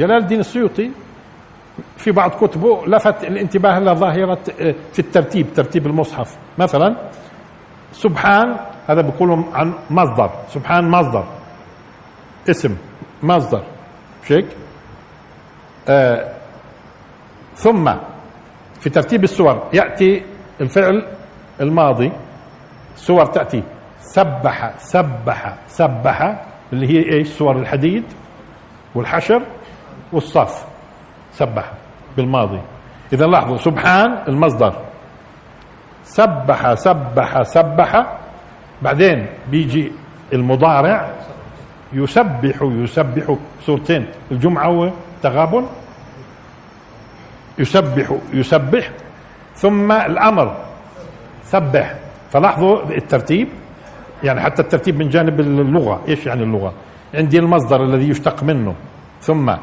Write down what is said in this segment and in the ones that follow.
جلال الدين السيوطي في بعض كتبه لفت الانتباه لظاهرة آه، في الترتيب ترتيب المصحف. مثلا سبحان هذا بيقولوا عن مصدر سبحان مصدر اسم مصدر مش هيك؟ آه ثم في ترتيب السور يأتي الفعل الماضي سور تأتي سبح سبح سبح اللي هي إيش؟ سور الحديد والحشر. والصف سبح بالماضي. إذا لاحظوا سبحان المصدر. سبح سبح سبح. بعدين بيجي المضارع. يسبح يسبح. سورتين الجمعة تغابن يسبح يسبح. ثم الأمر. سبح. فلاحظوا الترتيب؟ يعني حتى الترتيب من جانب اللغة. إيش يعني اللغة؟ عندي المصدر الذي يشتق منه. ثم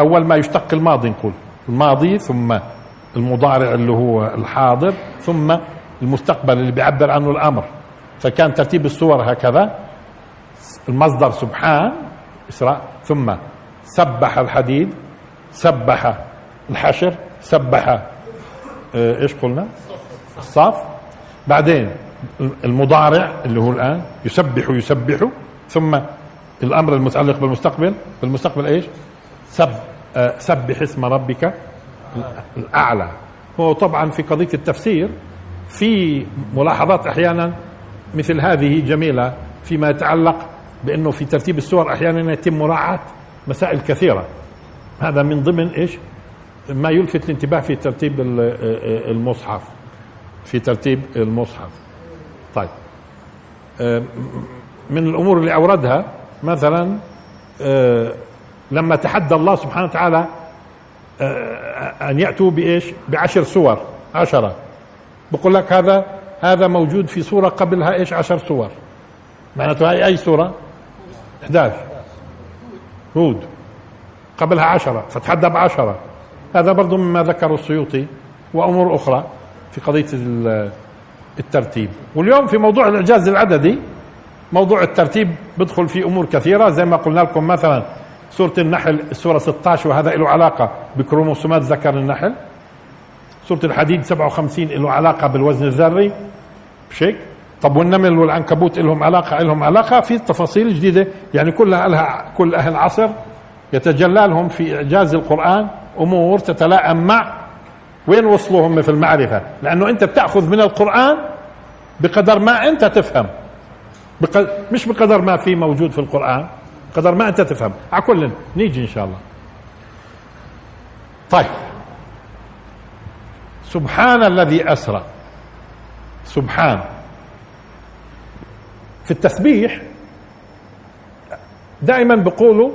أول ما يشتق الماضي نقول. الماضي ثم المضارع اللي هو الحاضر ثم المستقبل اللي بيعبر عنه الأمر. فكان ترتيب الصور هكذا. المصدر سبحان إسراء. ثم سبح الحديد سبح الحشر سبح آه، إيش قلنا؟ الصاف. بعدين المضارع اللي هو الآن يسبح يسبح. ثم الأمر المتعلق بالمستقبل. بالمستقبل إيش؟ سب آه، سبح اسم ربك الأعلى. هو طبعا في قضية التفسير في ملاحظات أحيانا مثل هذه جميلة فيما يتعلق بأنه في ترتيب السور أحيانا يتم مراعاة مسائل كثيرة. هذا من ضمن إيش؟ ما يلفت الانتباه في ترتيب آه، المصحف. في ترتيب المصحف. طيب. آه، من الأمور اللي أوردها مثلا لما تحدى الله سبحانه وتعالى أن يأتوا بإيش؟ بعشر سور عشرة بقول لك هذا هذا موجود في سورة قبلها إيش؟ عشر سور معناته هاي أي سورة؟ 11 هود قبلها عشرة فتحدى بعشرة هذا برضو مما ذكره السيوطي وأمور أخرى في قضية الترتيب واليوم في موضوع الإعجاز العددي موضوع الترتيب بدخل في أمور كثيرة زي ما قلنا لكم مثلا سورة النحل السورة 16 وهذا له علاقة بكروموسومات ذكر النحل. سورة الحديد 57 له علاقة بالوزن الذري. مش هيك؟ طب والنمل والعنكبوت لهم علاقة لهم علاقة في تفاصيل جديدة. يعني كلها لها كل أهل العصر يتجلى لهم في إعجاز القرآن أمور تتلائم مع وين وصلوا هم في المعرفة. لأنه أنت بتأخذ من القرآن بقدر ما أنت تفهم. بقدر مش بقدر ما في موجود في القرآن. بقدر ما أنت تفهم. على كل نيجي إن شاء الله. طيب. سبحان الذي أسرى. سبحان. في التسبيح دائما بيقولوا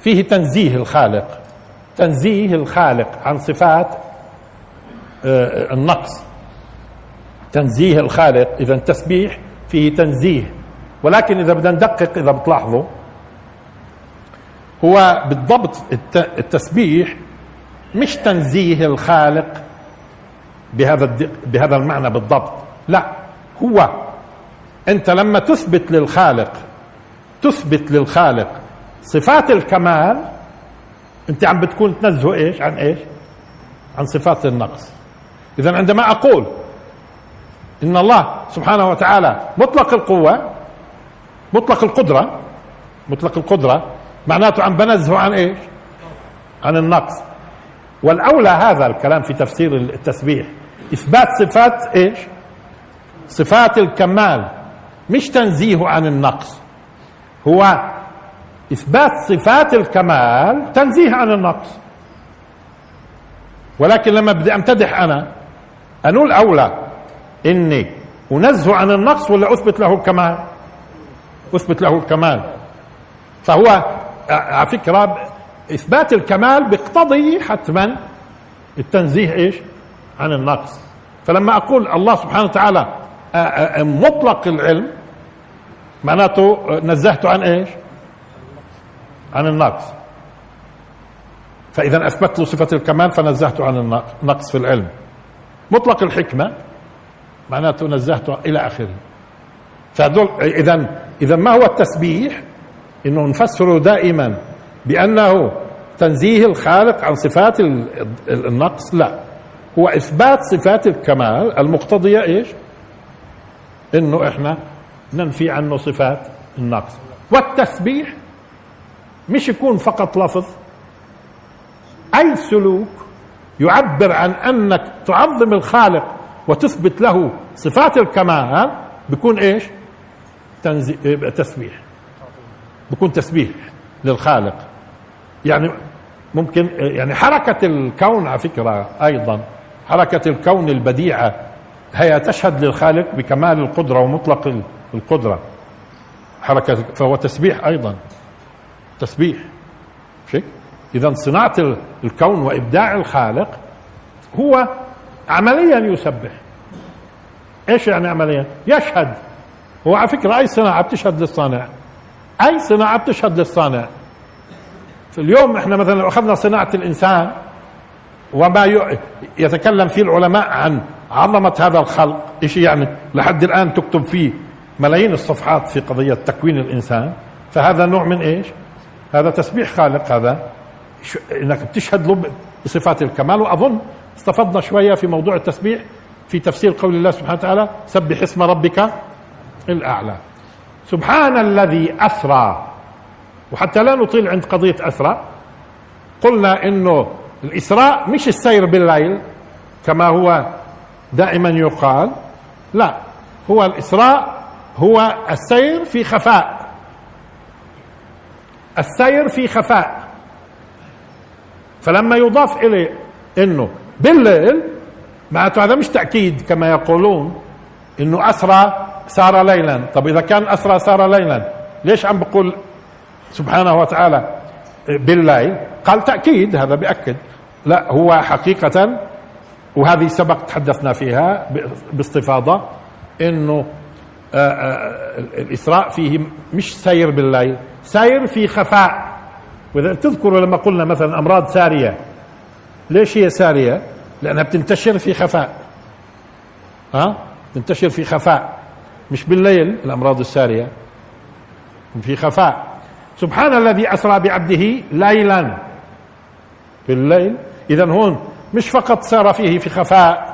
فيه تنزيه الخالق. تنزيه الخالق عن صفات آه، النقص. تنزيه الخالق إذا التسبيح فيه تنزيه. ولكن إذا بدنا ندقق إذا بتلاحظوا هو بالضبط التسبيح مش تنزيه الخالق بهذا بهذا المعنى بالضبط. لا هو أنت لما تثبت للخالق تثبت للخالق صفات الكمال أنت عم بتكون تنزهه إيش؟ عن إيش؟ عن صفات النقص. اذا عندما أقول إن الله سبحانه وتعالى مطلق القوة مطلق القدرة. مطلق القدرة معناته عم بنزهه عن إيش؟ عن النقص. والأولى هذا الكلام في تفسير التسبيح. إثبات صفات إيش؟ صفات الكمال مش تنزيهه عن النقص. هو إثبات صفات الكمال تنزيه عن النقص. ولكن لما بدي أمتدح أنا أنول أولى إني أنزه عن النقص ولا أثبت له الكمال؟ أثبت له الكمال. فهو على فكرة إثبات الكمال بيقتضي حتما التنزيه إيش؟ عن النقص. فلما أقول الله سبحانه وتعالى مطلق العلم معناته نزهته عن إيش؟ عن النقص. فإذا أثبت له صفة الكمال فنزهته عن النقص في العلم. مطلق الحكمة معناته نزهته إلى آخره. فهذول إذا إذا ما هو التسبيح؟ إنه نفسره دائما بأنه تنزيه الخالق عن صفات النقص؟ لا. هو إثبات صفات الكمال المقتضية إيش؟ إنه إحنا ننفي عنه صفات النقص. والتسبيح مش يكون فقط لفظ. أي سلوك يعبر عن أنك تعظم الخالق وتثبت له صفات الكمال بيكون إيش؟ تنزي... تسبيح. بيكون تسبيح للخالق. يعني ممكن يعني حركة الكون على فكرة أيضا حركة الكون البديعة هي تشهد للخالق بكمال القدرة ومطلق القدرة. حركة فهو تسبيح أيضا. تسبيح. شيك إذا صناعة الكون وإبداع الخالق هو عمليا يسبح. إيش يعني عمليا؟ يشهد هو على فكرة أي صناعة بتشهد للصانع. أي صناعة بتشهد للصانع. اليوم إحنا مثلا لو أخذنا صناعة الإنسان وما يتكلم فيه العلماء عن عظمة هذا الخلق إيش يعني؟ لحد الآن تكتب فيه ملايين الصفحات في قضية تكوين الإنسان. فهذا نوع من إيش؟ هذا تسبيح خالق هذا. إنك بتشهد له بصفات الكمال. وأظن استفضنا شوية في موضوع التسبيح في تفسير قول الله سبحانه وتعالى سبح اسم ربك الأعلى. سبحان الذي اسرى وحتى لا نطيل عند قضية اسرى قلنا إنه الإسراء مش السير بالليل كما هو دائما يقال. لا هو الإسراء هو السير في خفاء. السير في خفاء. فلما يضاف إليه أنه بالليل معناته هذا مش تأكيد كما يقولون أنه أسرى سار ليلا. طب إذا كان أسرى سار ليلا ليش عم بقول سبحانه وتعالى؟ بالليل قال تأكيد هذا بأكد لا هو حقيقة وهذه سبق تحدثنا فيها باستفاضة إنه آه، آه، الإسراء فيه مش سير بالليل سير في خفاء. وإذا تذكروا لما قلنا مثلا أمراض سارية. ليش هي سارية؟ لأنها بتنتشر في خفاء. ها؟ تنتشر في خفاء. مش بالليل الأمراض السارية. في خفاء. سبحان الذي أسرى بعبده ليلا. في الليل اذا هون مش فقط سار فيه في خفاء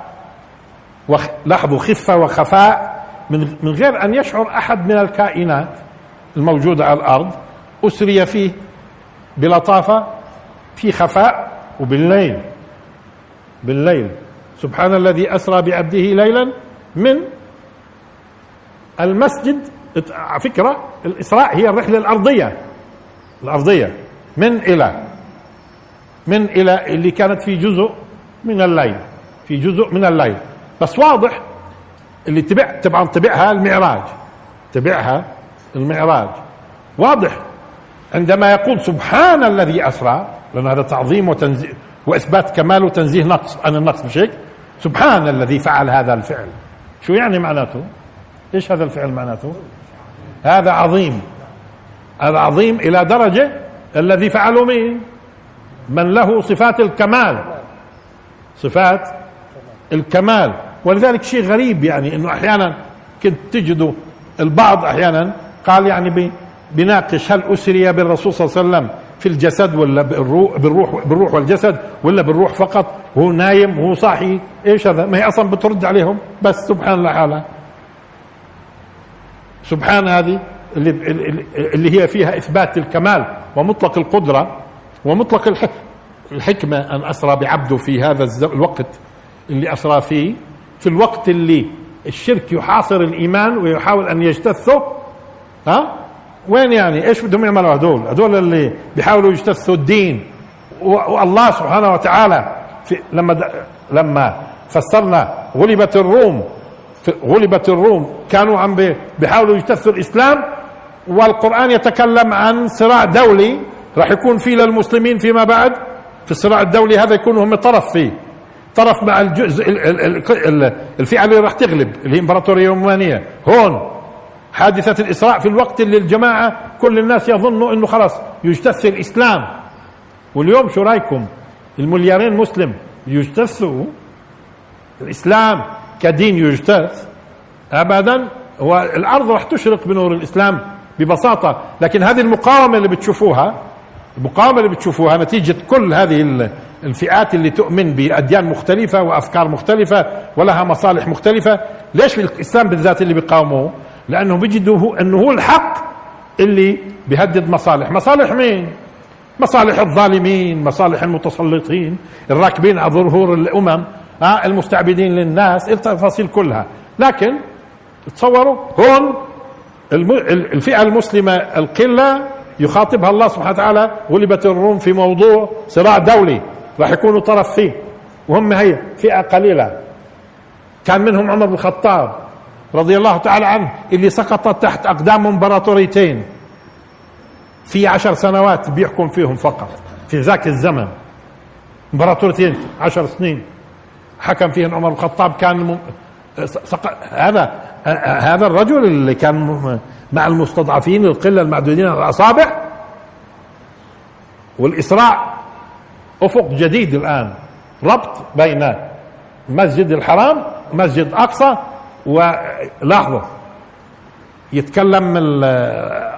لاحظوا خفة وخفاء من من غير أن يشعر أحد من الكائنات الموجوده على الأرض أسري فيه بلطافة في خفاء وبالليل. بالليل. سبحان الذي أسرى بعبده ليلا. من؟ المسجد على فكرة الإسراء هي الرحلة الأرضية. الأرضية. من إلى. من إلى اللي كانت في جزء من الليل. في جزء من الليل. بس واضح اللي تبع طبعا تبعها المعراج. تبعها المعراج. واضح. عندما يقول سبحان الذي أسرى لأن هذا تعظيم وتنزيه وإثبات كمال وتنزيه نقص عن النقص مش هيك؟ سبحان الذي فعل هذا الفعل. شو يعني معناته؟ إيش هذا الفعل معناته؟ هذا عظيم. هذا عظيم إلى درجة الذي فعله مين؟ من له صفات الكمال. صفات الكمال. ولذلك شيء غريب يعني إنه أحيانا كنت تجدوا البعض أحيانا قال يعني بيناقش هل أسري بالرسول صلى الله عليه وسلم في الجسد ولا بالروح بالروح بالروح والجسد ولا بالروح فقط؟ وهو نايم وهو صاحي. إيش هذا؟ ما هي أصلا بترد عليهم؟ بس سبحان الله حالها سبحان هذه اللي, اللي هي فيها إثبات الكمال ومطلق القدرة ومطلق الحكمة أن أسرى بعبده في هذا الوقت اللي أسرى فيه. في الوقت اللي الشرك يحاصر الإيمان ويحاول أن يجتثه ها؟ وين يعني؟ إيش بدهم يعملوا هدول هدول اللي بيحاولوا يجتثوا الدين والله سبحانه وتعالى. في لما لما فسرنا غلبت الروم غلبت الروم. كانوا عم بيحاولوا يجتثوا الإسلام. والقرآن يتكلم عن صراع دولي راح يكون فيه للمسلمين فيما بعد. في الصراع الدولي هذا يكون هم طرف فيه. طرف مع الجزء الفئة اللي راح تغلب اللي هي الامبراطوريه الرومانيه هون حادثة الإسراء في الوقت اللي الجماعة كل الناس يظنوا أنه خلاص يجتث الإسلام. واليوم شو رأيكم؟ المليارين مسلم يجتثوا الإسلام. كدين يجتث أبدا هو الأرض راح تشرق بنور الإسلام ببساطة لكن هذه المقاومة اللي بتشوفوها المقاومة اللي بتشوفوها نتيجة كل هذه الفئات اللي تؤمن بأديان مختلفة وأفكار مختلفة ولها مصالح مختلفة. ليش في الإسلام بالذات اللي بيقاوموه؟ لأنه بيجدوا أنه هو الحق اللي بيهدد مصالح. مصالح مين؟ مصالح الظالمين مصالح المتسلطين الراكبين على ظهور الأمم. آه المستعبدين للناس التفاصيل كلها. لكن تصوروا هون الفئة المسلمة القلة يخاطبها الله سبحانه وتعالى غلبت الروم في موضوع صراع دولي راح يكونوا طرف فيه. وهم هي فئة قليلة. كان منهم عمر بن الخطاب رضي الله تعالى عنه اللي سقطت تحت أقدام إمبراطوريتين. في عشر سنوات بيحكم فيهم فقط في ذاك الزمن. إمبراطوريتين عشر سنين. حكم فيهم عمر الخطاب كان هذا هذا الرجل اللي كان مع المستضعفين القلة المعدودين على الأصابع. والاسراع أفق جديد الآن. ربط بين مسجد الحرام مسجد أقصى ولاحظوا يتكلم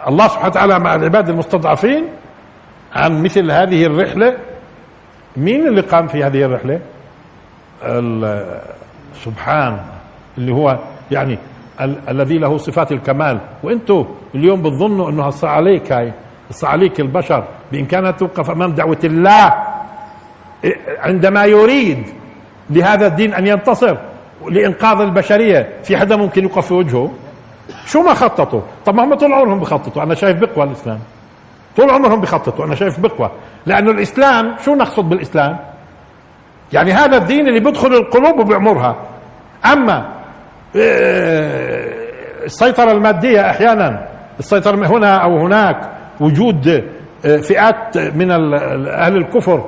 الله سبحانه وتعالى مع العباد المستضعفين عن مثل هذه الرحلة. مين اللي قام في هذه الرحلة؟ سبحان اللي هو يعني ال الذي له صفات الكمال. وأنتم اليوم بتظنوا إنه هسه عليك هاي هسه عليك البشر بامكانها توقف أمام دعوة الله عندما يريد لهذا الدين أن ينتصر لإنقاذ البشرية في حدا ممكن يوقف في وجهه؟ شو ما خططوا؟ طب ما هم طول عمرهم بخططوا. أنا شايف بقوى الإسلام. طول عمرهم بخططوا. أنا شايف بقوى لأنه الإسلام شو نقصد بالإسلام؟ يعني هذا الدين اللي بيدخل القلوب وبيعمرها أما آه، السيطرة المادية أحيانا السيطرة هنا أو هناك وجود آه، فئات من أهل الكفر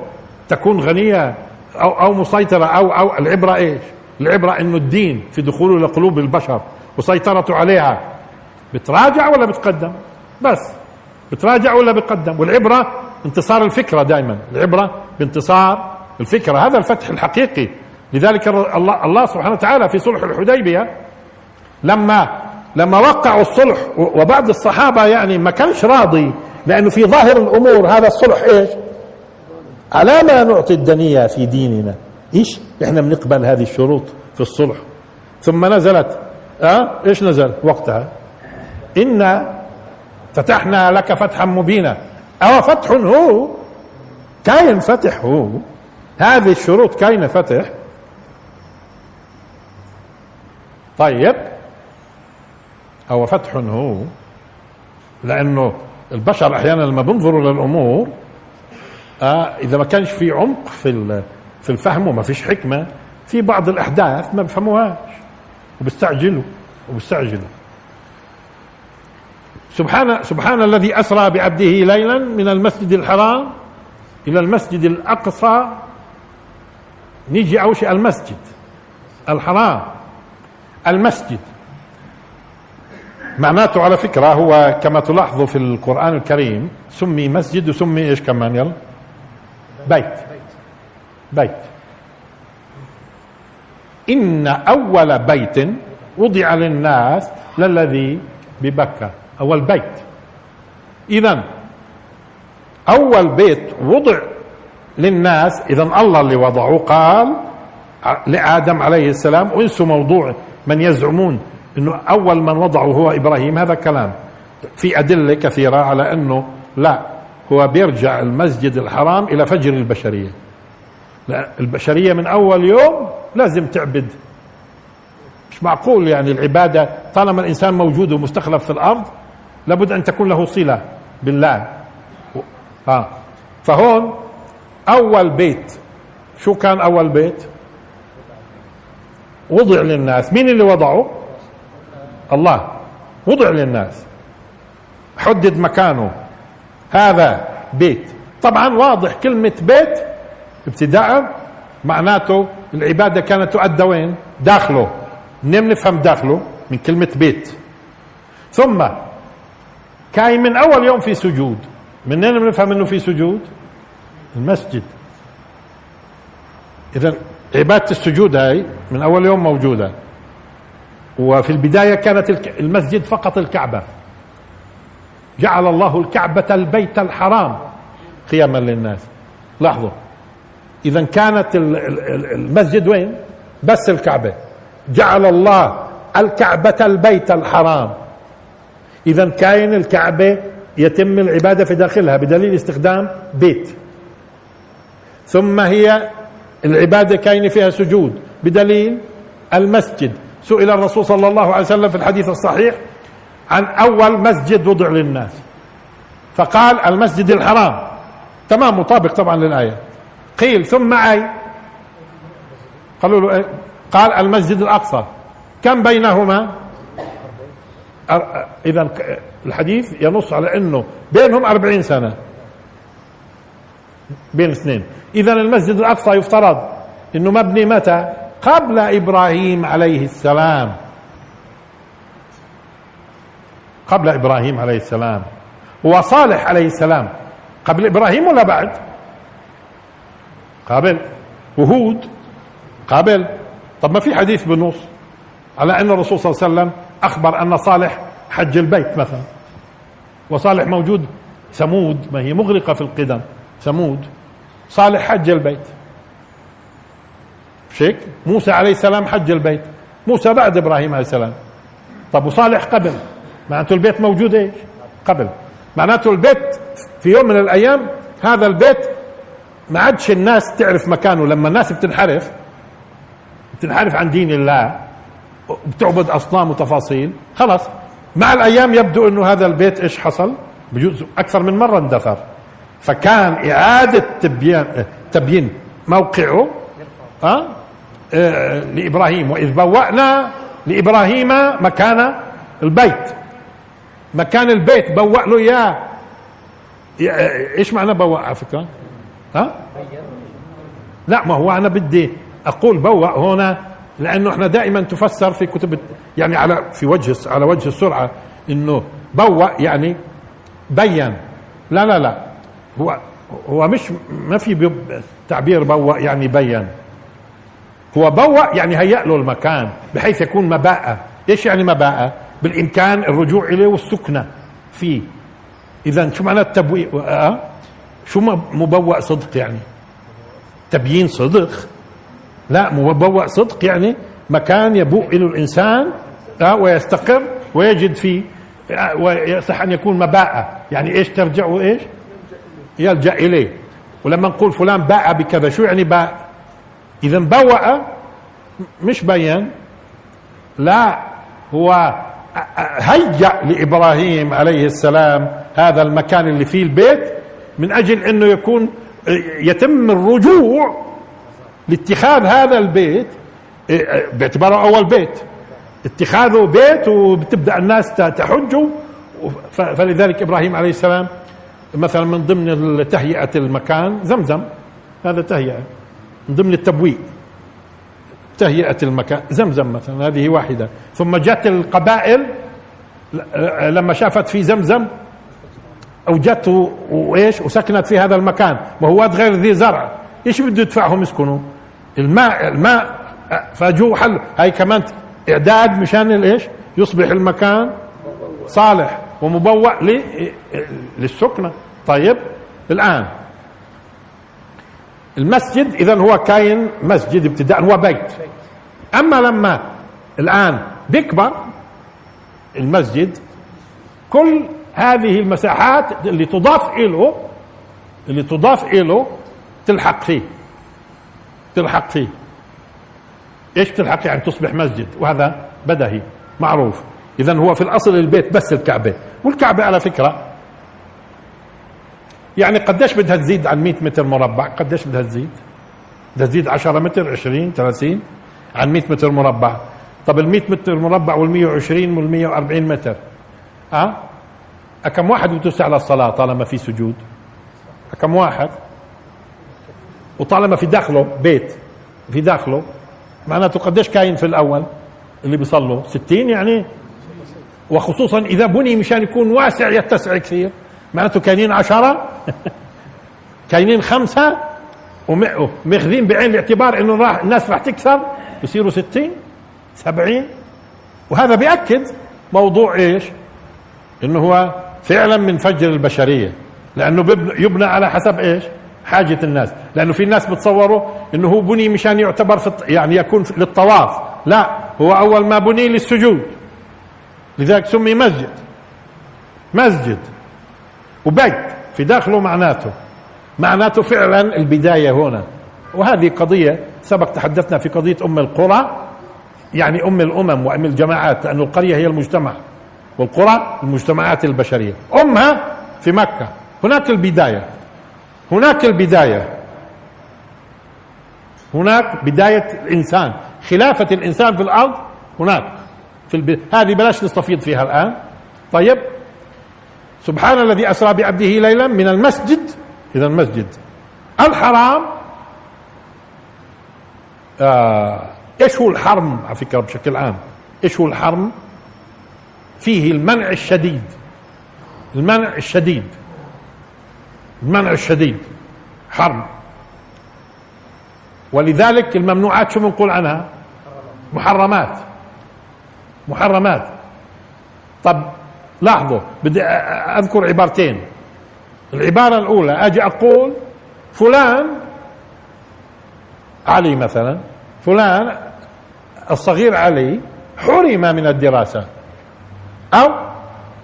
تكون غنية أو أو مسيطرة أو أو العبرة إيش؟ العبرة إنه الدين في دخوله لقلوب البشر وسيطرته عليها بتراجع ولا بتقدم؟ بس بتراجع ولا بتقدم؟ والعبرة انتصار الفكرة دائما، العبرة بانتصار الفكرة، هذا الفتح الحقيقي. لذلك الله سبحانه وتعالى في صلح الحديبية لما لما وقعوا الصلح وبعض الصحابة يعني ما كانش راضي لأنه في ظاهر الأمور هذا الصلح إيش؟ على ما نعطي الدنيا في ديننا؟ إيش؟ إحنا بنقبل هذه الشروط في الصلح. ثم نزلت آه؟ إيش نزل وقتها؟ إنا فتحنا لك فتحا مبينا. أو فتح هو؟ كاين فتح هو. هذه الشروط كاينة فتح. طيب. هو فتح هو. لأنه البشر أحيانا لما بينظروا للأمور آه إذا ما كانش في عمق في في الفهم وما فيش حكمة في بعض الأحداث ما بفهموهاش وبيستعجلوا وبيستعجلوا. سبحان سبحان الذي أسرى بعبده ليلا من المسجد الحرام إلى المسجد الأقصى نيجي أول شيء المسجد. الحرام. المسجد. معناته على فكرة هو كما تلاحظوا في القرآن الكريم سمي مسجد وسمي إيش كمان؟ يلا. بيت. بيت. إن أول بيت وضع للناس للذي ببكة. أول بيت. إذا أول بيت وضع للناس إذا الله اللي وضعه قال لآدم عليه السلام وانسوا موضوع من يزعمون إنه أول من وضعه هو إبراهيم هذا كلام. في أدلة كثيرة على أنه لا هو بيرجع المسجد الحرام إلى فجر البشرية. لا البشرية من أول يوم لازم تعبد. مش معقول يعني العبادة طالما الإنسان موجود ومستخلف في الأرض لابد أن تكون له صلة بالله. ها فهون أول بيت. شو كان أول بيت؟ وضع للناس. مين اللي وضعه؟ الله. وضع للناس. حدد مكانه. هذا بيت. طبعا واضح كلمة بيت ابتداء معناته العبادة كانت تؤدى وين؟ داخله. منين نفهم داخله؟ من كلمة بيت. ثم كاين من أول يوم في سجود. منين بنفهم إنه في سجود؟ المسجد. إذا عبادة السجود هاي من أول يوم موجودة. وفي البداية كانت المسجد فقط الكعبة. جعل الله الكعبة البيت الحرام قياما للناس. لاحظوا. إذا كانت المسجد وين؟ بس الكعبة. جعل الله الكعبة البيت الحرام. إذا كاين الكعبة يتم العبادة في داخلها بدليل استخدام بيت. ثم هي العباده كاين فيها سجود بدليل المسجد. سئل الرسول صلى الله عليه وسلم في الحديث الصحيح عن أول مسجد وضع للناس. فقال المسجد الحرام. تمام مطابق طبعا للآية. قيل ثم أي؟ قالوا له إيه؟ قال المسجد الأقصى. كم بينهما؟ اذا الحديث ينص على إنه بينهم أربعين سنة. بين اثنين. إذا المسجد الأقصى يفترض إنه مبني متى؟ قبل إبراهيم عليه السلام. قبل إبراهيم عليه السلام. وصالح عليه السلام. قبل إبراهيم ولا بعد؟ قبل. وهود؟ قبل. طب ما في حديث بالنص على أن الرسول صلى الله عليه وسلم أخبر أن صالح حج البيت مثلا. وصالح موجود. ثمود ما هي مغرقة في القدم. ثمود. صالح حج البيت. شيك؟ موسى عليه السلام حج البيت. موسى بعد إبراهيم عليه السلام. طب وصالح قبل؟ معناته البيت موجود إيش؟ قبل. معناته البيت في يوم من الأيام هذا البيت ما عادش الناس تعرف مكانه. لما الناس بتنحرف بتنحرف عن دين الله وبتعبد أصنام وتفاصيل خلاص. مع الأيام يبدو إنه هذا البيت إيش حصل؟ بجوز أكثر من مرة اندثر. فكان إعادة تبيين تبيين. موقعه أه؟ أه لإبراهيم. وإذ بوأنا لإبراهيم مكان البيت. مكان البيت. بوأ له إياه. إيش معنى بوأ على فكرة؟ ها؟ لا ما هو أنا بدي أقول بوأ هنا لأنه إحنا دائما تفسر في كتب يعني على في وجه على وجه السرعة إنه بوأ يعني بين. لا لا لا. هو هو مش ما في تعبير بوأ يعني بين. هو بوأ يعني هيأ له المكان بحيث يكون مباءة. إيش يعني مباءة؟ بالإمكان الرجوع إليه والسكنة فيه. إذا شو معنى التبويء أه؟ شو مبوأ صدق يعني؟ تبيين صدق. لا مبوأ صدق يعني مكان يبوء له الإنسان أه؟ ويستقر ويجد فيه أه؟ ويصح أن يكون مباءة. يعني إيش ترجع إيش يلجأ إليه. ولما نقول فلان باء بكذا شو يعني باء إذا بوأ مش بين لا هو هيأ لإبراهيم عليه السلام هذا المكان اللي فيه البيت من أجل أنه يكون يتم الرجوع لاتخاذ هذا البيت باعتباره أول بيت. اتخاذه بيت وبتبدأ الناس تحجه فلذلك إبراهيم عليه السلام مثلا من ضمن تهيئة المكان زمزم هذا تهيئة. من ضمن التبويء تهيئة المكان زمزم مثلا هذه واحدة. ثم جت القبائل لما شافت في زمزم أو جت وإيش وسكنت في هذا المكان وهو غير ذي زرع. إيش بده يدفعهم يسكنوا؟ الماء الماء فجو حل. هاي كمان إعداد مشان الايش يصبح المكان صالح. ومبوأ للسكنة. طيب الآن. المسجد اذا هو كاين مسجد ابتداء هو بيت. أما لما الآن بيكبر المسجد كل هذه المساحات اللي تضاف له اللي تضاف له تلحق فيه. تلحق فيه. إيش تلحق؟ يعني تصبح مسجد وهذا بدهي معروف. اذا هو في الأصل البيت بس الكعبة والكعبة على فكرة يعني قديش بدها تزيد عن 100 متر مربع؟ قديش بدها تزيد؟ بدها تزيد 10 متر 20 30 عن 100 متر مربع. طب ال 100 متر مربع وال 120 وال 140 متر ها أه؟ كم واحد بتوسع للصلاة طالما في سجود؟ كم واحد؟ وطالما في داخله بيت في داخله معناته قديش كاين في الأول؟ اللي بيصلوا 60 يعني؟ وخصوصا إذا بني مشان يكون واسع يتسع كثير. معناته كاينين عشرة كاينين خمسة وماخذين بعين الاعتبار إنه راح الناس راح تكثر يصيروا ستين سبعين. وهذا بيأكد موضوع إيش؟ إنه هو فعلا من فجر البشرية. لأنه يبنى على حسب إيش؟ حاجة الناس. لأنه في الناس بتصوروا أنه هو بني مشان يعتبر في يعني يكون للطواف. لا هو أول ما بني للسجود. لذلك سمي مسجد. مسجد. وبيت في داخله معناته. معناته فعلا البداية هنا. وهذه قضية سبق تحدثنا في قضية أم القرى. يعني أم الأمم وأم الجماعات لأن القرية هي المجتمع. والقرى المجتمعات البشرية. أمها في مكة. هناك البداية. هناك البداية. هناك بداية الإنسان. خلافة الإنسان في الأرض هناك. في الب... هذه بلاش نستفيض فيها الآن. طيب. سبحان الذي أسرى بعبده ليلا من المسجد. إذا المسجد. الحرام. آه إيش هو الحرم؟ على فكرة بشكل عام. إيش هو الحرم؟ فيه المنع الشديد. المنع الشديد. المنع الشديد. حرم. ولذلك الممنوعات شو بنقول عنها؟ محرمات. محرمات. طب لاحظوا بدي أذكر عبارتين. العبارة الأولى أجي أقول فلان علي مثلا فلان الصغير علي حرم من الدراسة. أو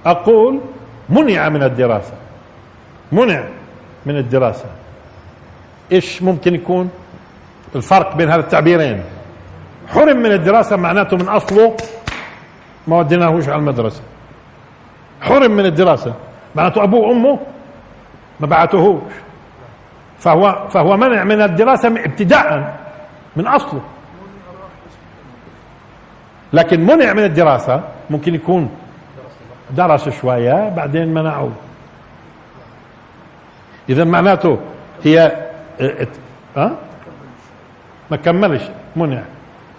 أقول منع من الدراسة. منع من الدراسة. إيش ممكن يكون الفرق بين هذا التعبيرين؟ حرم من الدراسة معناته من أصله ما وديناهوش على المدرسة. حرم من الدراسة. معناته أبوه وأمه ما بعتوهوش فهو فهو منع من الدراسة ابتداء من أصله. لكن منع من الدراسة ممكن يكون درس شوية بعدين منعوه إذا معناته هي أه؟ ما كملش منع.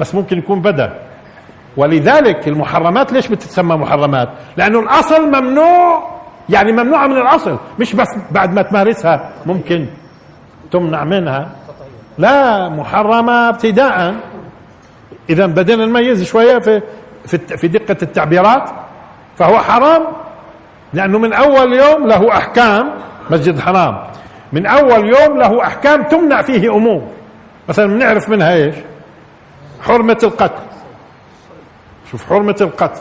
بس ممكن يكون بدأ. ولذلك المحرمات ليش بتتسمى محرمات؟ لأنه الأصل ممنوع يعني ممنوعة من الأصل مش بس بعد ما تمارسها ممكن تمنع منها. لا محرمة ابتداء. إذا بدينا نميز شوية في في دقة التعبيرات. فهو حرام لأنه من أول يوم له أحكام مسجد الحرام من أول يوم له أحكام تمنع فيه أمور. مثلا بنعرف منها إيش؟ حرمة القتل. شوف حرمة القتل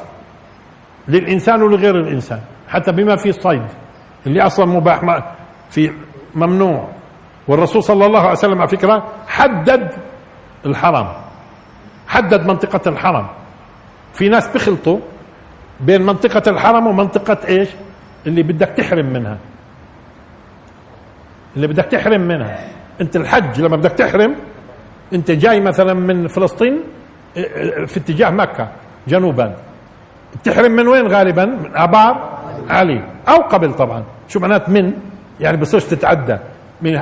للإنسان ولغير الإنسان حتى بما فيه الصيد اللي أصلا مباح في ممنوع. والرسول صلى الله عليه وسلم على فكرة حدد الحرم حدد منطقة الحرم في ناس بيخلطوا بين منطقة الحرم ومنطقة إيش؟ اللي بدك تحرم منها. اللي بدك تحرم منها. أنت الحج لما بدك تحرم أنت جاي مثلا من فلسطين في اتجاه مكة. جنوبا. بتحرم من وين غالبا؟ من ابار علي. أو قبل طبعا. شو معنات من؟ يعني بصيرش تتعدى؟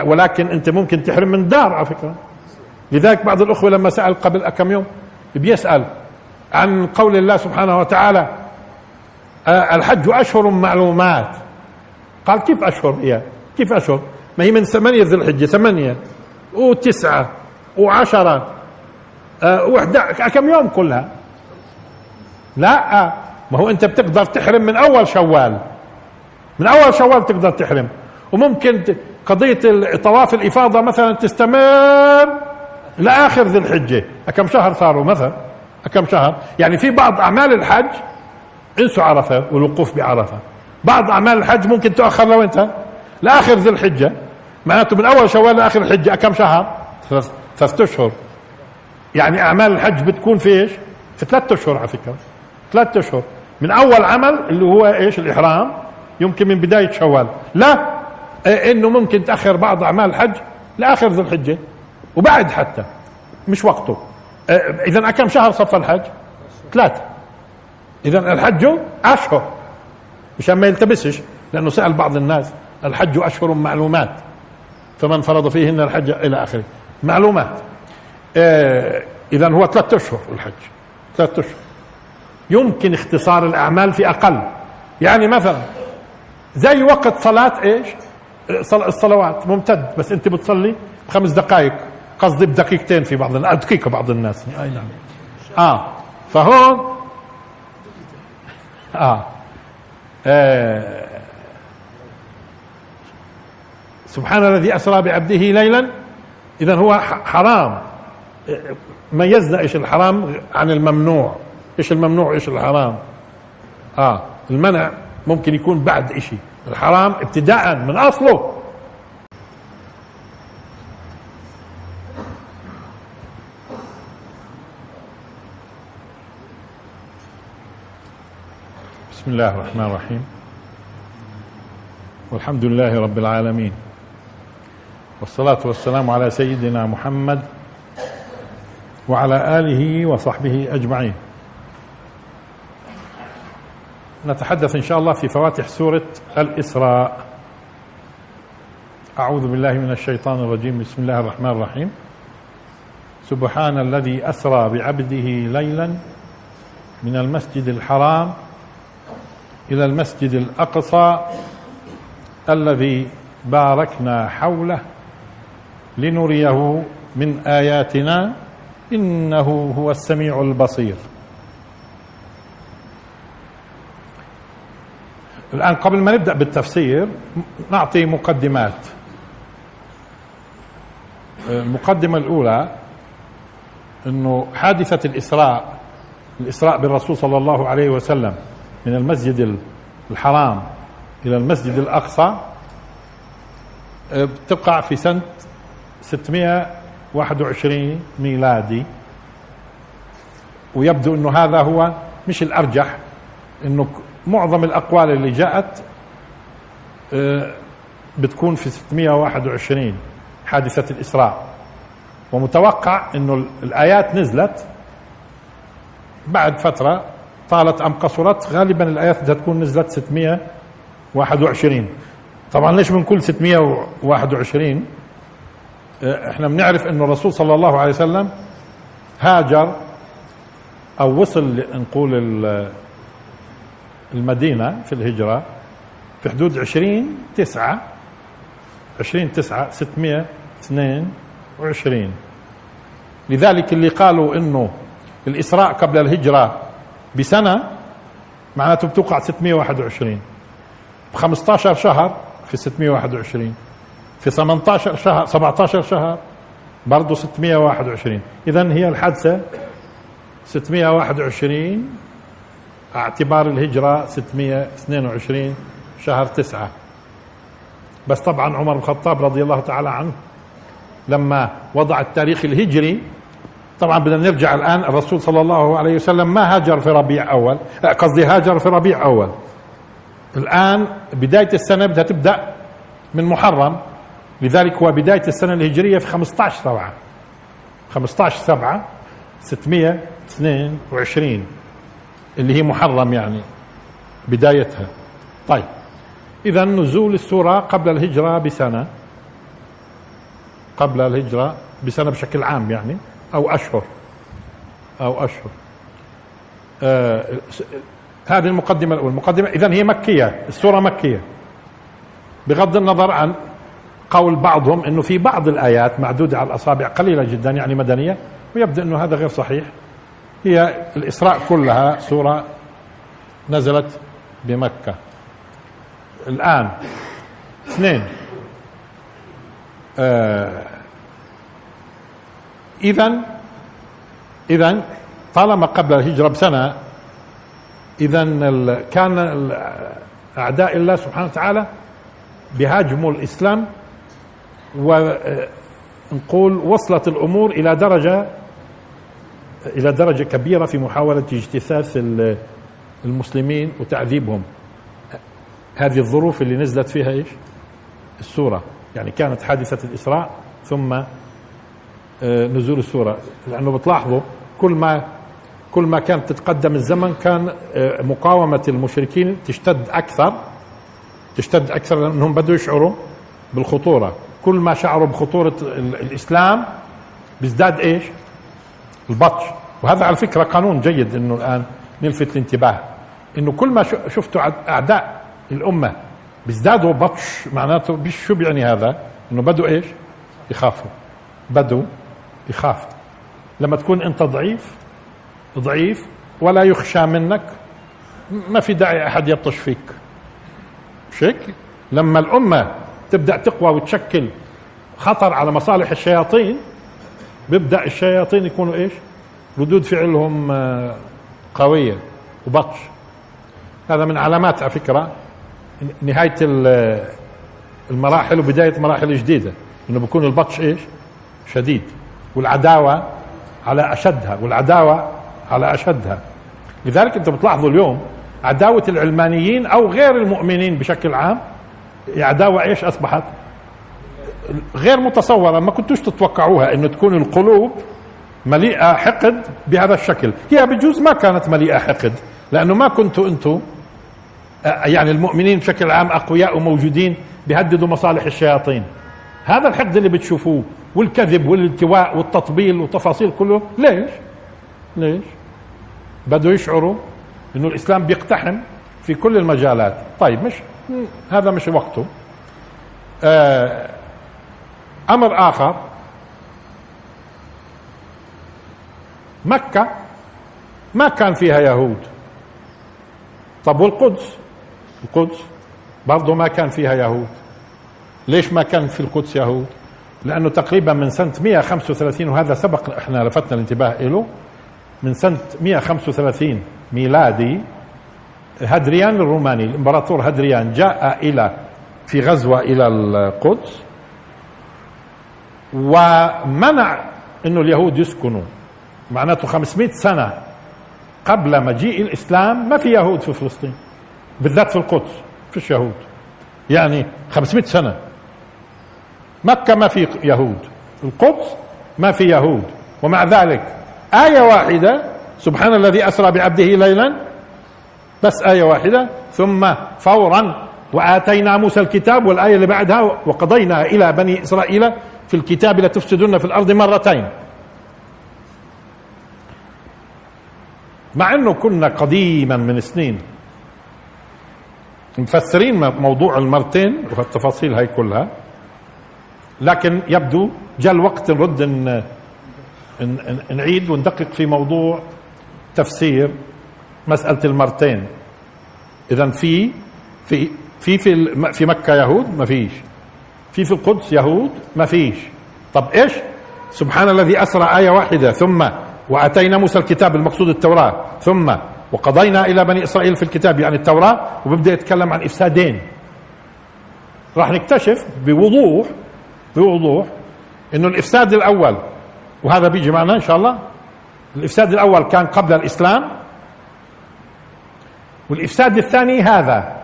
ولكن أنت ممكن تحرم من دار على فكرة. لذلك بعض الأخوة لما سأل قبل كم يوم بيسأل عن قول الله سبحانه وتعالى آه، الحج أشهر معلومات. قال كيف أشهر؟ هي كيف أشهر؟ ما هي من ثمانية ذي الحجة. ثمانية وتسعة وعشرة أه وحدة كم يوم كلها؟ لا ما هو انت بتقدر تحرم من أول شوال. من أول شوال تقدر تحرم. وممكن قضية طواف الإفاضة مثلا تستمر لآخر ذي الحجة. كم شهر صاروا مثلا؟ كم شهر؟ يعني في بعض أعمال الحج انسوا عرفة والوقوف بعرفة. بعض أعمال الحج ممكن تؤخر لو أنت لآخر ذي الحجة. معناته من أول شوال لآخر الحجة كم شهر؟ ثلاثة أشهر. يعني أعمال الحج بتكون في إيش؟ في ثلاثة أشهر على فكرة. ثلاثة أشهر. من أول عمل اللي هو إيش؟ الإحرام. يمكن من بداية شوال. لا إيه، إنه ممكن تأخر بعض أعمال الحج لآخر ذي الحجة وبعد حتى. مش وقته. إيه، اذا كم شهر صف الحج؟ ثلاثة. اذا الحج أشهر. مشان ما يلتبسش لأنه سأل بعض الناس الحج أشهر معلومات. فمن فرض فيهن الحج إلى آخره. معلومات. إيه، اذا هو ثلاثة أشهر الحج. ثلاثة أشهر. يمكن اختصار الأعمال في أقل. يعني مثلا زي وقت صلاة إيش؟ الصلوات ممتد. بس أنت بتصلي خمس دقائق قصدي بدقيقتين في بعض دقيقة بعض الناس. أي نعم. آه. فهون آه. آه. سبحان الذي أسرى بعبده ليلا. اذا هو حرام. ميزنا إيش الحرام؟ عن الممنوع. إيش الممنوع؟ إيش الحرام؟ آه المنع ممكن يكون بعد إشي. الحرام ابتداء من أصله. بسم الله الرحمن الرحيم. والحمد لله رب العالمين. والصلاة والسلام على سيدنا محمد وعلى آله وصحبه أجمعين. نتحدث إن شاء الله في فواتح سورة الإسراء. أعوذ بالله من الشيطان الرجيم. بسم الله الرحمن الرحيم. سبحان الذي أسرى بعبده ليلا من المسجد الحرام إلى المسجد الأقصى الذي باركنا حوله لنريه من آياتنا إنه هو السميع البصير. الآن قبل ما نبدأ بالتفسير نعطي مقدمات. المقدمة الأولى أنه حادثة الإسراء الإسراء بالرسول صلى الله عليه وسلم من المسجد الحرام إلى المسجد الأقصى بتقع في سنة 621 ميلادي. ويبدو أنه هذا هو مش الأرجح أنه معظم الأقوال اللي جاءت آه، بتكون في 621 حادثة الإسراء. ومتوقع أنه الآيات نزلت بعد فترة طالت أم قصرت غالبا الآيات بدها تكون نزلت 621 طبعا ليش بنقول 621 آه، إحنا بنعرف إنه الرسول صلى الله عليه وسلم هاجر أو وصل نقول المدينة في الهجرة في حدود 20 9 20 9 622 لذلك اللي قالوا إنه الإسراء قبل الهجرة بسنة معناته بتوقع 621 ب 15 شهر في 621 في 18 شهر 17 شهر برضه 621 اذا هي الحادثة 621 اعتبار الهجرة 622 شهر تسعة. بس طبعا عمر بن الخطاب رضي الله تعالى عنه لما وضع التاريخ الهجري طبعا بدنا نرجع الآن الرسول صلى الله عليه وسلم ما هاجر في ربيع أول قصدي هاجر في ربيع أول. الآن بداية السنة بدها تبدأ من محرم لذلك هو بداية السنة الهجرية في 15 سبعة. 15 سبعة 622 اللي هي محرم يعني بدايتها. طيب إذا نزول السورة قبل الهجرة بسنة قبل الهجرة بسنة بشكل عام يعني أو أشهر أو أشهر. آه هذه المقدمة الأولى. المقدمة إذا هي مكية السورة مكية. بغض النظر عن قول بعضهم أنه في بعض الآيات معدودة على الأصابع قليلة جدا يعني مدنية ويبدو أنه هذا غير صحيح. هي الإسراء كلها سورة نزلت بمكة. الآن اثنين. آه إذا إذا طالما قبل الهجرة بسنة إذا كان أعداء الله سبحانه وتعالى بهاجموا الإسلام ونقول وصلت الأمور إلى درجة إلى درجة كبيرة في محاولة اجتثاث المسلمين وتعذيبهم. هذه الظروف اللي نزلت فيها إيش؟ السورة. يعني كانت حادثة الإسراء ثم آه، نزول السورة. لأنه بتلاحظوا كل ما كل ما كانت تتقدم الزمن كان آه، مقاومة المشركين تشتد أكثر تشتد أكثر لأنهم بدوا يشعروا بالخطورة. كل ما شعروا بخطورة الإسلام بيزداد إيش؟ البطش. وهذا على فكرة قانون جيد إنه الآن نلفت الانتباه. إنه كل ما شفتوا أعداء الأمة بيزدادوا بطش معناته شو بيعني هذا؟ إنه بدوا إيش؟ يخافوا. بدوا يخافوا. لما تكون أنت ضعيف ضعيف ولا يخشى منك ما في داعي أحد يبطش فيك. مش هيك؟ لما الأمة تبدأ تقوى وتشكل خطر على مصالح الشياطين بيبدأ الشياطين يكونوا إيش؟ ردود فعلهم آه، قوية وبطش. هذا من علامات على فكرة نهاية المراحل وبداية مراحل جديدة إنه بيكون البطش إيش؟ شديد. والعداوة على أشدها والعداوة على أشدها. لذلك أنتم بتلاحظوا اليوم عداوة العلمانيين أو غير المؤمنين بشكل عام عداوة إيش أصبحت؟ غير متصورة ما كنتوش تتوقعوها إنه تكون القلوب مليئة حقد بهذا الشكل. هي بجوز ما كانت مليئة حقد لأنه ما كنتوا أنتم يعني المؤمنين بشكل عام أقوياء وموجودين بيهددوا مصالح الشياطين. هذا الحقد اللي بتشوفوه والكذب والالتواء والتطبيل والتفاصيل كله ليش؟ ليش؟ بدوا يشعروا إنه الإسلام بيقتحم في كل المجالات. طيب مش هذا مش وقته. آه أمر آخر. مكة ما كان فيها يهود. طب والقدس؟ القدس برضه ما كان فيها يهود. ليش ما كان في القدس يهود؟ لأنه تقريبا من سنة 135 وهذا سبق إحنا لفتنا الانتباه له من سنة 135 ميلادي هدريان الروماني الإمبراطور هدريان جاء إلى في غزوة إلى القدس ومنع إنه اليهود يسكنوا. معناته 500 سنة قبل مجيء الإسلام ما في يهود في فلسطين بالذات في القدس فيش يهود. يعني 500 سنة. مكة ما في يهود القدس ما في يهود. ومع ذلك آية واحدة سبحان الذي أسرى بعبده ليلا بس آية واحدة ثم فورا وآتينا موسى الكتاب والآية اللي بعدها وقضينا إلى بني إسرائيل في الكتاب لتفسدن في الأرض مرتين. مع إنه كنا قديما من سنين. مفسرين موضوع المرتين والتفاصيل هاي كلها. لكن يبدو جاء الوقت نرد ان نعيد وندقق في موضوع تفسير مسألة المرتين. إذا في في في في في مكة يهود ما فيش. في في القدس يهود؟ ما فيش. طب إيش؟ سبحان الذي أسرى آية واحدة ثم وأتينا موسى الكتاب المقصود التوراة ثم وقضينا إلى بني إسرائيل في الكتاب يعني التوراة وببدأ يتكلم عن إفسادين. راح نكتشف بوضوح بوضوح إنه الإفساد الأول وهذا بيجي معنا إن شاء الله الإفساد الأول كان قبل الإسلام والإفساد الثاني هذا.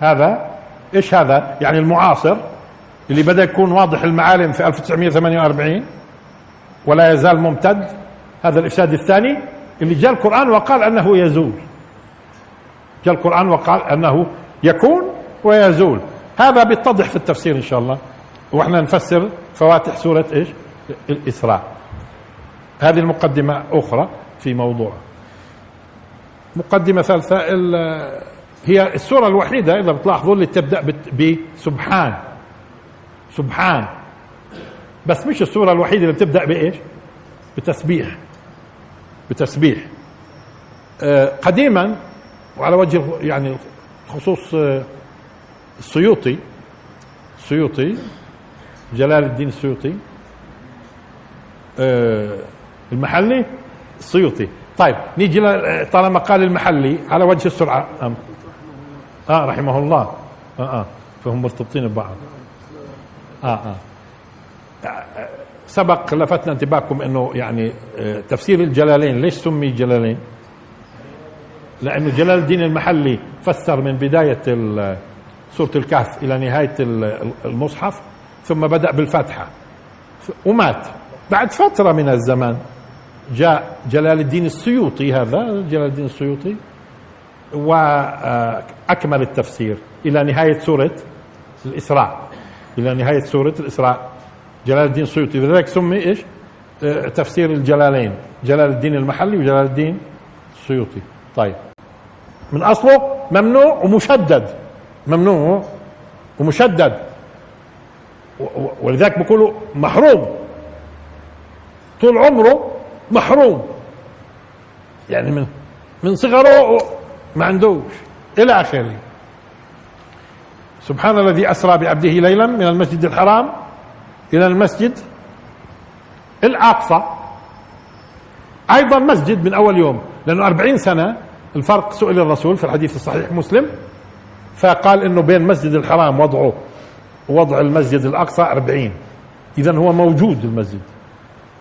هذا إيش هذا؟ يعني المعاصر اللي بدأ يكون واضح المعالم في 1948 ولا يزال ممتد. هذا الإفساد الثاني اللي جاء القرآن وقال أنه يزول. جاء القرآن وقال أنه يكون ويزول. هذا بيتضح في التفسير إن شاء الله. وإحنا نفسر فواتح سورة إيش؟ الإسراء. هذه المقدمة أخرى في موضوع. مقدمة ثالثة هي السورة الوحيدة إذا بتلاحظوا اللي تبدأ بسبحان سبحان. بس مش السورة الوحيدة اللي بتبدأ بإيش؟ بتسبيح. بتسبيح. آه قديما وعلى وجه يعني خصوص آه السيوطي السيوطي جلال الدين السيوطي آه المحلي السيوطي طيب نيجي طالما قال المحلي على وجه السرعة آه رحمه الله. آه آه. فهم مرتبطين ببعض. آه آه. سبق لفتنا انتباهكم إنه يعني آه، تفسير الجلالين ليش سمي جلالين؟ لأنه جلال الدين المحلي فسر من بداية سورة الكهف إلى نهاية المصحف ثم بدأ بالفاتحه ومات. بعد فترة من الزمان جاء جلال الدين السيوطي هذا جلال الدين السيوطي واكمل التفسير. إلى نهاية سورة الإسراء. إلى نهاية سورة الإسراء. جلال الدين السيوطي. لذلك سمي إيش؟ آه تفسير الجلالين. جلال الدين المحلي وجلال الدين السيوطي. طيب. من أصله ممنوع ومشدد. ممنوع ومشدد. ولذلك بيقولوا محروم. طول عمره محروم. يعني من من صغره ما عندوش. إلى آخره. سبحان الذي أسرى بعبده ليلا من المسجد الحرام إلى المسجد الأقصى. أيضا مسجد من أول يوم لأنه أربعين سنة الفرق سئل الرسول في الحديث الصحيح مسلم فقال إنه بين المسجد الحرام وضعه ووضع المسجد الأقصى أربعين. اذا هو موجود المسجد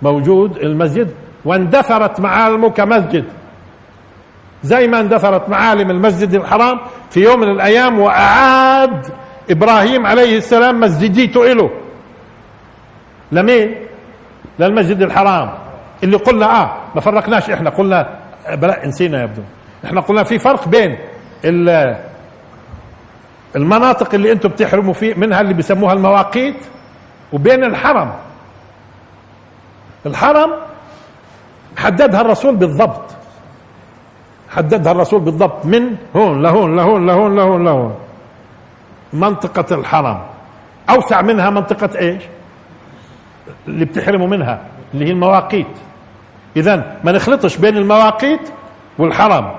موجود المسجد واندثرت معالمه كمسجد زي ما اندثرت معالم المسجد الحرام في يوم من الأيام وأعاد إبراهيم عليه السلام مسجديته له لمين؟ للمسجد الحرام. اللي قلنا آه ما فرقناش إحنا قلنا بلا نسينا يبدو إحنا قلنا في فرق بين المناطق اللي أنتم بتحرموا فيه منها اللي بيسموها المواقيت وبين الحرم. الحرم حددها الرسول بالضبط. حددها الرسول بالضبط من هون لهون لهون لهون لهون لهون. منطقة الحرم. أوسع منها منطقة إيش؟ اللي بتحرموا منها اللي هي المواقيت. إذا ما نخلطش بين المواقيت والحرم.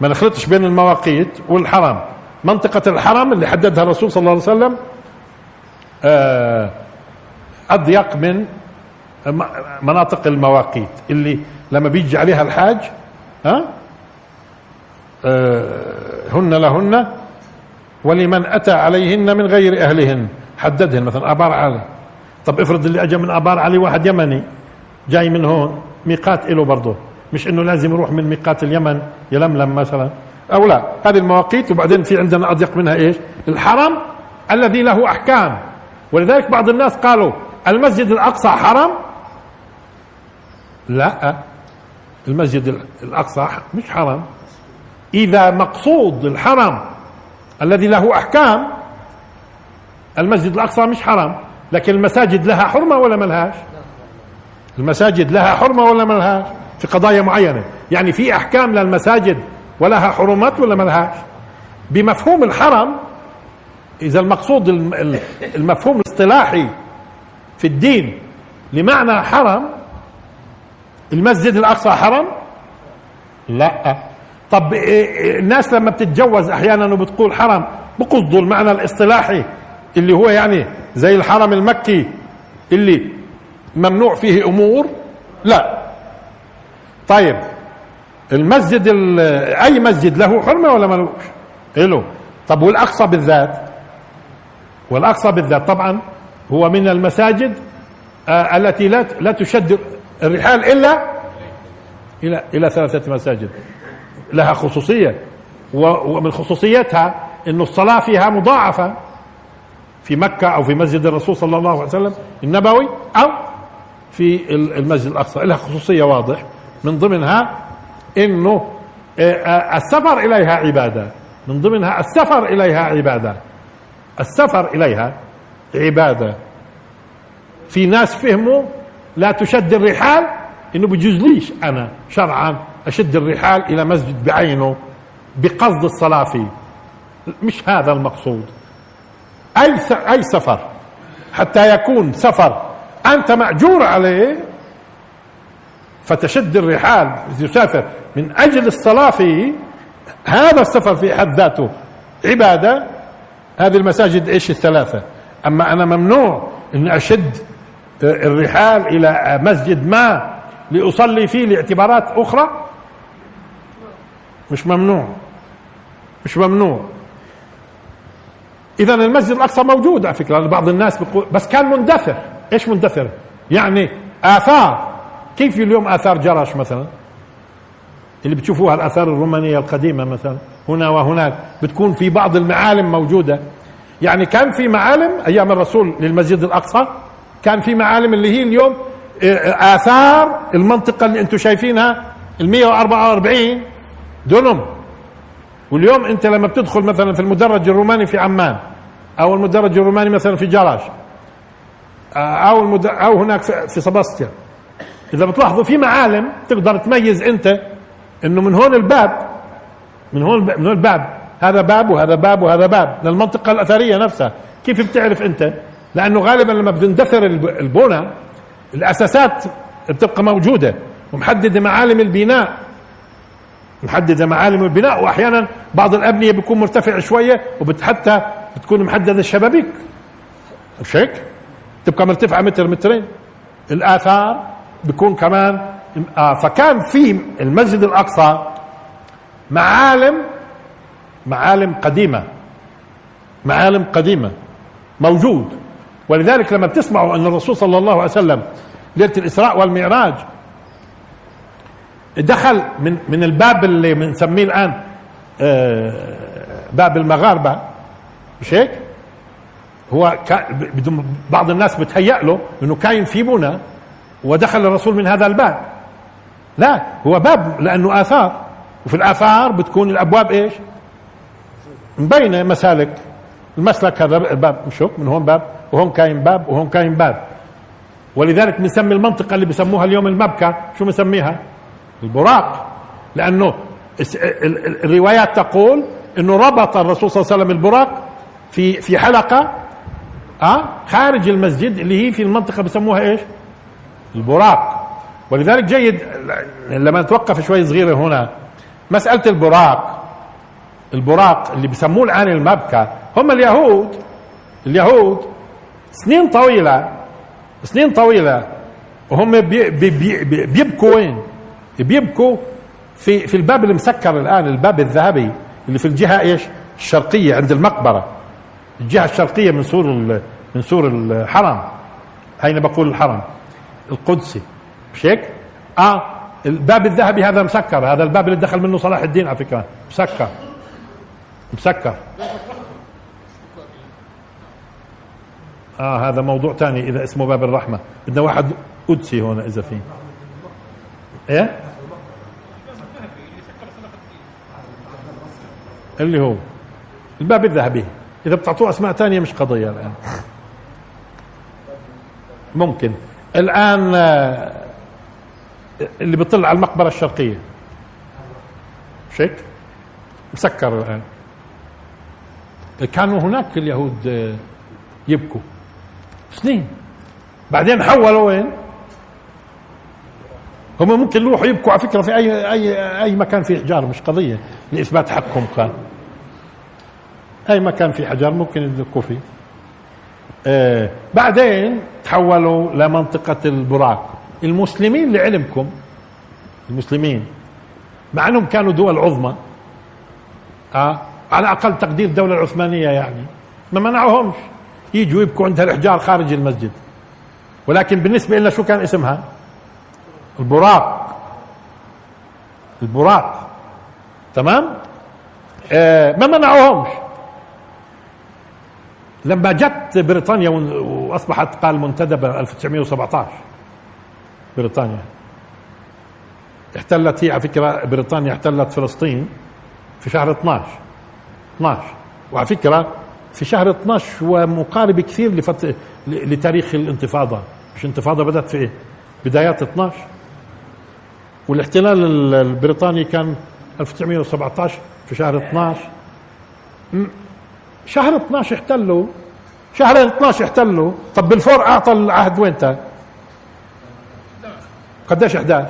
ما نخلطش بين المواقيت والحرم. منطقة الحرم اللي حددها الرسول صلى الله عليه وسلم آه، أضيق من مناطق المواقيت. اللي لما بيجي عليها الحاج ها؟ هن لهن ولمن أتى عليهن من غير أهلهن. حددهن مثلا آبار علي. طب افرض اللي أجى من آبار علي واحد يمني جاي من هون ميقات له برضه مش إنه لازم يروح من ميقات اليمن يلملم مثلا. أو لا هذه المواقيت وبعدين في عندنا أضيق منها إيش؟ الحرم الذي له أحكام. ولذلك بعض الناس قالوا المسجد الأقصى حرم؟ لا. المسجد الأقصى مش حرم. إذا مقصود الحرم الذي له أحكام المسجد الأقصى مش حرم لكن المساجد لها حرمة ولا ملهاش؟ المساجد لها حرمة ولا ملهاش؟ في قضايا معينة. يعني في أحكام للمساجد ولها حرمات ولا ملهاش؟ بمفهوم الحرم إذا المقصود المفهوم الاصطلاحي في الدين لمعنى حرم المسجد الأقصى حرم؟ لا. طب الناس لما بتتجوز أحيانا وبتقول حرم بقصدوا المعنى الاصطلاحي اللي هو يعني زي الحرم المكي اللي ممنوع فيه أمور؟ لا. طيب المسجد أي مسجد له حرمة ولا ملوش؟ له؟ طب والأقصى بالذات؟ والأقصى بالذات طبعا هو من المساجد آه التي لا لا تشد الرحال إلا إلى إلى ثلاثة مساجد. لها خصوصية. ومن خصوصيتها انه الصلاة فيها مضاعفة. في مكة أو في مسجد الرسول صلى الله عليه وسلم النبوي أو في المسجد الأقصى. لها خصوصية واضح. من ضمنها إنه آه، آه، السفر إليها عبادة. من ضمنها السفر إليها عبادة. السفر إليها عبادة. في ناس فهموا لا تشد الرحال إنه بجوزليش أنا شرعا أشد الرحال إلى مسجد بعينه بقصد الصلاة فيه؟ مش هذا المقصود. أي أي سفر؟ حتى يكون سفر أنت مأجور عليه فتشد الرحال. تسافر من أجل الصلاة فيه هذا السفر في حد ذاته عبادة. هذه المساجد إيش الثلاثة؟ أما أنا ممنوع إني أشد الرحال إلى مسجد ما لأصلي فيه لاعتبارات أخرى؟ مش ممنوع. مش ممنوع. اذا المسجد الأقصى موجود على فكرة بعض الناس بيقول بس كان مندثر. إيش مندثر؟ يعني آثار. كيف اليوم آثار جرش مثلا؟ اللي بتشوفوها الآثار الرومانية القديمة مثلا هنا وهناك بتكون في بعض المعالم موجودة. يعني كان في معالم أيام الرسول للمسجد الأقصى؟ كان في معالم اللي هي اليوم آثار المنطقة اللي أنتم شايفينها ال 144 دونم. واليوم انت لما بتدخل مثلا في المدرج الروماني في عمان أو المدرج الروماني مثلا في جراش آه، أو أو هناك في سباستيا. إذا بتلاحظوا في معالم تقدر تميز انت إنه من هون الباب من هون من هون الباب هذا باب وهذا باب وهذا باب. للمنطقة الأثرية نفسها. كيف بتعرف أنت؟ لأنه غالبا لما بتندثر البنى الأساسات بتبقى موجودة ومحددة معالم البناء. محددة معالم البناء وأحيانا بعض الأبنية بيكون مرتفع شوية وحتى بتكون محددة الشبابيك مش هيك تبقى مرتفعة متر مترين. الآثار بيكون كمان آه فكان في المسجد الأقصى معالم معالم قديمة. معالم قديمة. موجود. ولذلك لما بتسمعوا أن الرسول صلى الله عليه وسلم ليلة الإسراء والمعراج. دخل من من الباب اللي بنسميه الآن آه، باب المغاربة. مش هيك؟ هو بعض الناس بتهيأ له إنه كاين في بنى ودخل الرسول من هذا الباب. لا هو باب لأنه آثار. وفي الآثار بتكون الأبواب إيش؟ مبينة مسالك. المسلك هذا الباب مش من هون باب وهون كاين باب وهون كاين باب. ولذلك بنسمي المنطقة اللي بسموها اليوم المبكى. شو بنسميها؟ البراق. لأنه الروايات تقول إنه ربط الرسول صلى الله عليه وسلم البراق في في حلقة آه خارج المسجد اللي هي في المنطقة بسموها إيش؟ البراق. ولذلك جيد لما نتوقف شوي صغيره هنا. مسألة البراق. البراق اللي بسموه الآن المبكى. هم اليهود اليهود سنين طويلة سنين طويلة. وهم بي بي بي بيبكوا وين؟ بيبكوا في في الباب المسكر الآن الباب الذهبي اللي في الجهة إيش؟ الشرقية عند المقبرة. الجهة الشرقية من سور من سور الحرم. هينا بقول الحرم؟ القدسي. مش هيك؟ آه الباب الذهبي هذا مسكر. هذا الباب اللي دخل منه صلاح الدين على فكرة. مسكر. مسكر. آه هذا موضوع ثاني إذا اسمه باب الرحمة. بدنا واحد قدسي هون إذا في. إيه؟ اللي هو الباب الذهبي. إذا بتعطوه أسماء ثانية مش قضية الآن. ممكن. الآن آه، اللي بيطل على المقبرة الشرقية. مش هيك مسكر الآن. كانوا هناك اليهود آه، يبكوا. سنين. بعدين حولوا وين؟ هم ممكن يروحوا يبكوا على فكرة في اي اي أي مكان فيه حجار مش قضية. لإثبات حقهم كان. أي مكان فيه حجار ممكن يبكوا فيه. آه بعدين تحولوا لمنطقة البراق. المسلمين لعلمكم. المسلمين. مع أنهم كانوا دول عظمى. آه على أقل تقدير الدولة العثمانيه يعني. ما منعوهمش. يجوا يبكوا عند الحجار خارج المسجد. ولكن بالنسبة لنا شو كان اسمها؟ البراق. البراق. تمام؟ آه ما منعوهمش. لما جت بريطانيا وأصبحت قال منتدبة 1917 بريطانيا. احتلت هي على فكرة بريطانيا احتلت فلسطين في شهر 12 12 وعلى فكرة في شهر 12 هو مقارب كثير لفت... لتاريخ الانتفاضة. مش انتفاضة بدأت في إيه؟ بدايات 12 والاحتلال البريطاني كان 1917 في شهر 12 شهر 12 احتلوا. شهر 12 احتلوا. طب بالفور أعطى العهد وين قديش 11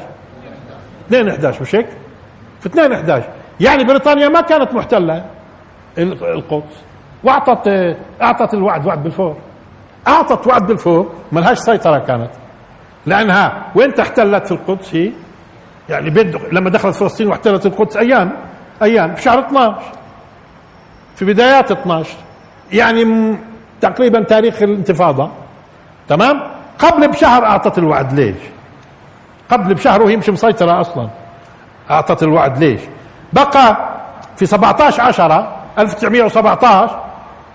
2 11 مش هيك؟ في 2 11 يعني بريطانيا ما كانت محتلة. القدس. واعطت اعطت الوعد وعد بالفور. أعطت وعد بالفور. ما لهاش سيطرة كانت. لأنها وين احتلت في القدس هي؟ يعني بين لما دخلت فلسطين واحتلت القدس أيام أيام في شهر 12 في بدايات 12 يعني تقريبا تاريخ الانتفاضة. تمام؟ قبل بشهر أعطت الوعد ليش؟ قبل بشهر وهي مش مسيطرة أصلا. أعطت الوعد ليش؟ بقى في 17 10 1917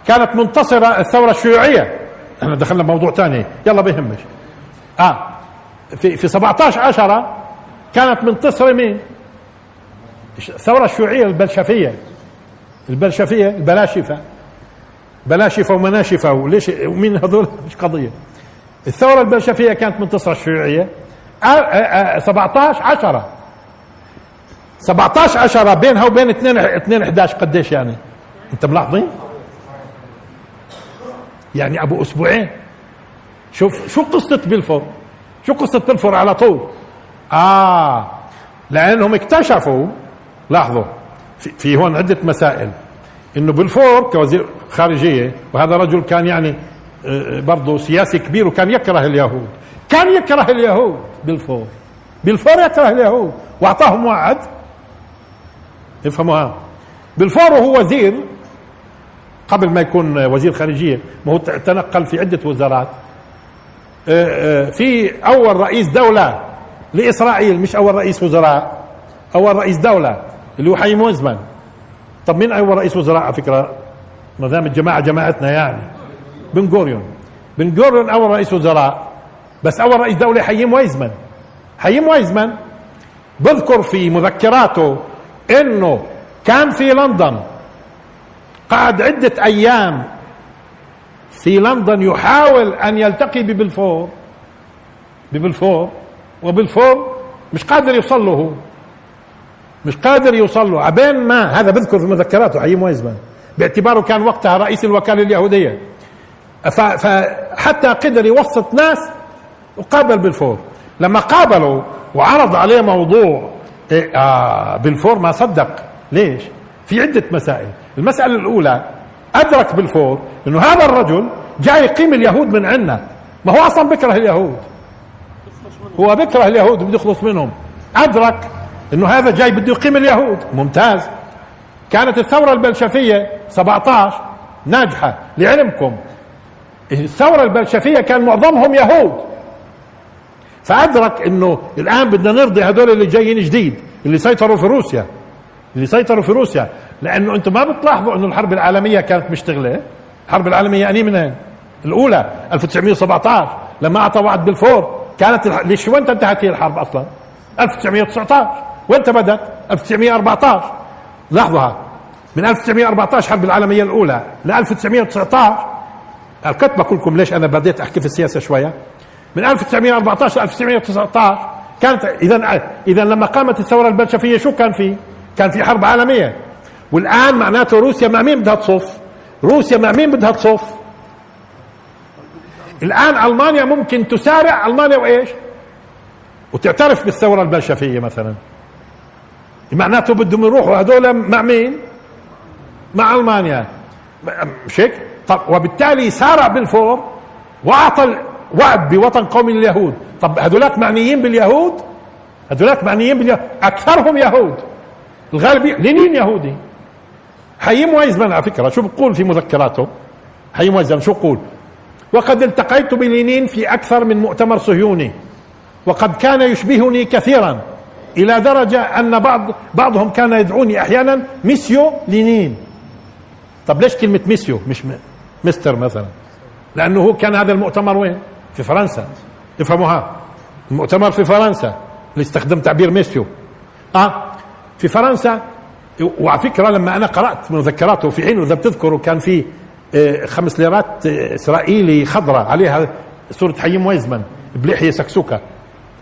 كانت منتصرة الثورة الشيوعية. إحنا دخلنا بموضوع ثاني. يلا بيهمش آه. في في 17 10 كانت منتصرة مين؟ الثورة الشيوعية البلشفية. البلشفية البلاشفة. بلاشفة ومناشفة. وليش؟ ومين هذول؟ مش قضية. الثورة البلشفية كانت منتصرة الشيوعية. 17 10 17 10 بينها وبين 2 2 11 قديش يعني؟ انت ملاحظين؟ يعني أبو أسبوعين. شوف شو قصة بلفور؟ شو قصة بلفور على طول؟ آه لأنهم اكتشفوا لاحظوا في, في هون عدة مسائل إنه بلفور كوزير خارجية وهذا رجل كان يعني آه، برضه سياسي كبير وكان يكره اليهود. كان يكره اليهود بلفور بلفور يكره اليهود. وأعطاهم وعد. افهموها بلفور وهو وزير قبل ما يكون وزير خارجية ما هو تنقل في عدة وزارات. آه، آه، في أول رئيس دولة لإسرائيل مش أول رئيس وزراء أول رئيس دولة اللي هو حيم وزمان طب مين أول رئيس وزراء على فكرة؟ ما دام الجماعة جماعتنا يعني. بن غوريون. بن غوريون أول رئيس وزراء بس أول رئيس دولة حيم ويزمان حيم ويزمان بذكر في مذكراته إنه كان في لندن قعد عدة أيام في لندن يحاول أن يلتقي ببلفور. ببلفور. وبلفور مش قادر يوصل له. هو مش قادر يوصل له. عبين ما هذا بذكر في مذكراته حييم وايزمان باعتباره كان وقتها رئيس الوكالة اليهودية. فحتى قدر يوسط ناس وقابل بالفور لما قابلوا وعرض عليه موضوع إيه آه بالفور ما صدق. ليش؟ في عدة مسائل. المسألة الأولى أدرك بالفور أنه هذا الرجل جاي يقيم اليهود من عنا ما هو أصلا بكره اليهود. هو بكره اليهود بده يخلص منهم. أدرك أنه هذا جاي بده يقيم اليهود. ممتاز. كانت الثورة البلشفية 17 ناجحة لعلمكم. الثورة البلشفية كان معظمهم يهود. فأدرك أنه الآن بدنا نرضي هدول اللي جايين جديد اللي سيطروا في روسيا. اللي سيطروا في روسيا. لأنه أنتم ما بتلاحظوا أنه الحرب العالمية كانت مشتغلة. الحرب العالمية أني منين الأولى 1917 لما أعطى وعد بالفور كانت ليش وين انتهت هي الحرب أصلا؟ 1919 وين بدت 1914 لاحظوها من 1914 الحرب العالمية الأولى ل 1919 الكتبة كلكم ليش أنا بديت أحكي في السياسة شوية. من 1914 ل 1919 كانت إذا إذا لما قامت الثورة البلشفية شو كان في؟ كان في حرب عالمية. والآن معناته روسيا مع مين بدها تصف؟ روسيا مع مين بدها تصف؟ الآن ألمانيا ممكن تسارع ألمانيا وإيش؟ وتعترف بالثورة البلشفية مثلا معناته بدهم يروحوا هذول مع مين؟ مع ألمانيا مش هيك؟ طب وبالتالي سارع بالفور وأعطى وعد بوطن قومي لليهود طب هذولاك معنيين باليهود هذولاك معنيين باليهود أكثرهم يهود الغالبيه لينين يهودي حييم وايزمان على فكرة. شو بقول في مذكراته؟ حييم وايزمان شو بقول وقد التقيت بلينين في أكثر من مؤتمر صهيوني وقد كان يشبهني كثيرا إلى درجة أن بعض بعضهم كان يدعوني أحيانا ميسيو لينين. طب ليش كلمة ميسيو مش مستر مثلا؟ لأنه هو كان هذا المؤتمر وين؟ في فرنسا. تفهموها؟ المؤتمر في فرنسا. اللي استخدم تعبير ميسيو. آه في فرنسا وعلى فكرة لما أنا قرأت مذكراته في حين إذا بتذكروا كان في آه، خمس ليرات آه، إسرائيلي خضراء عليها صوره حييم وايزمان بلحية سكسوكة.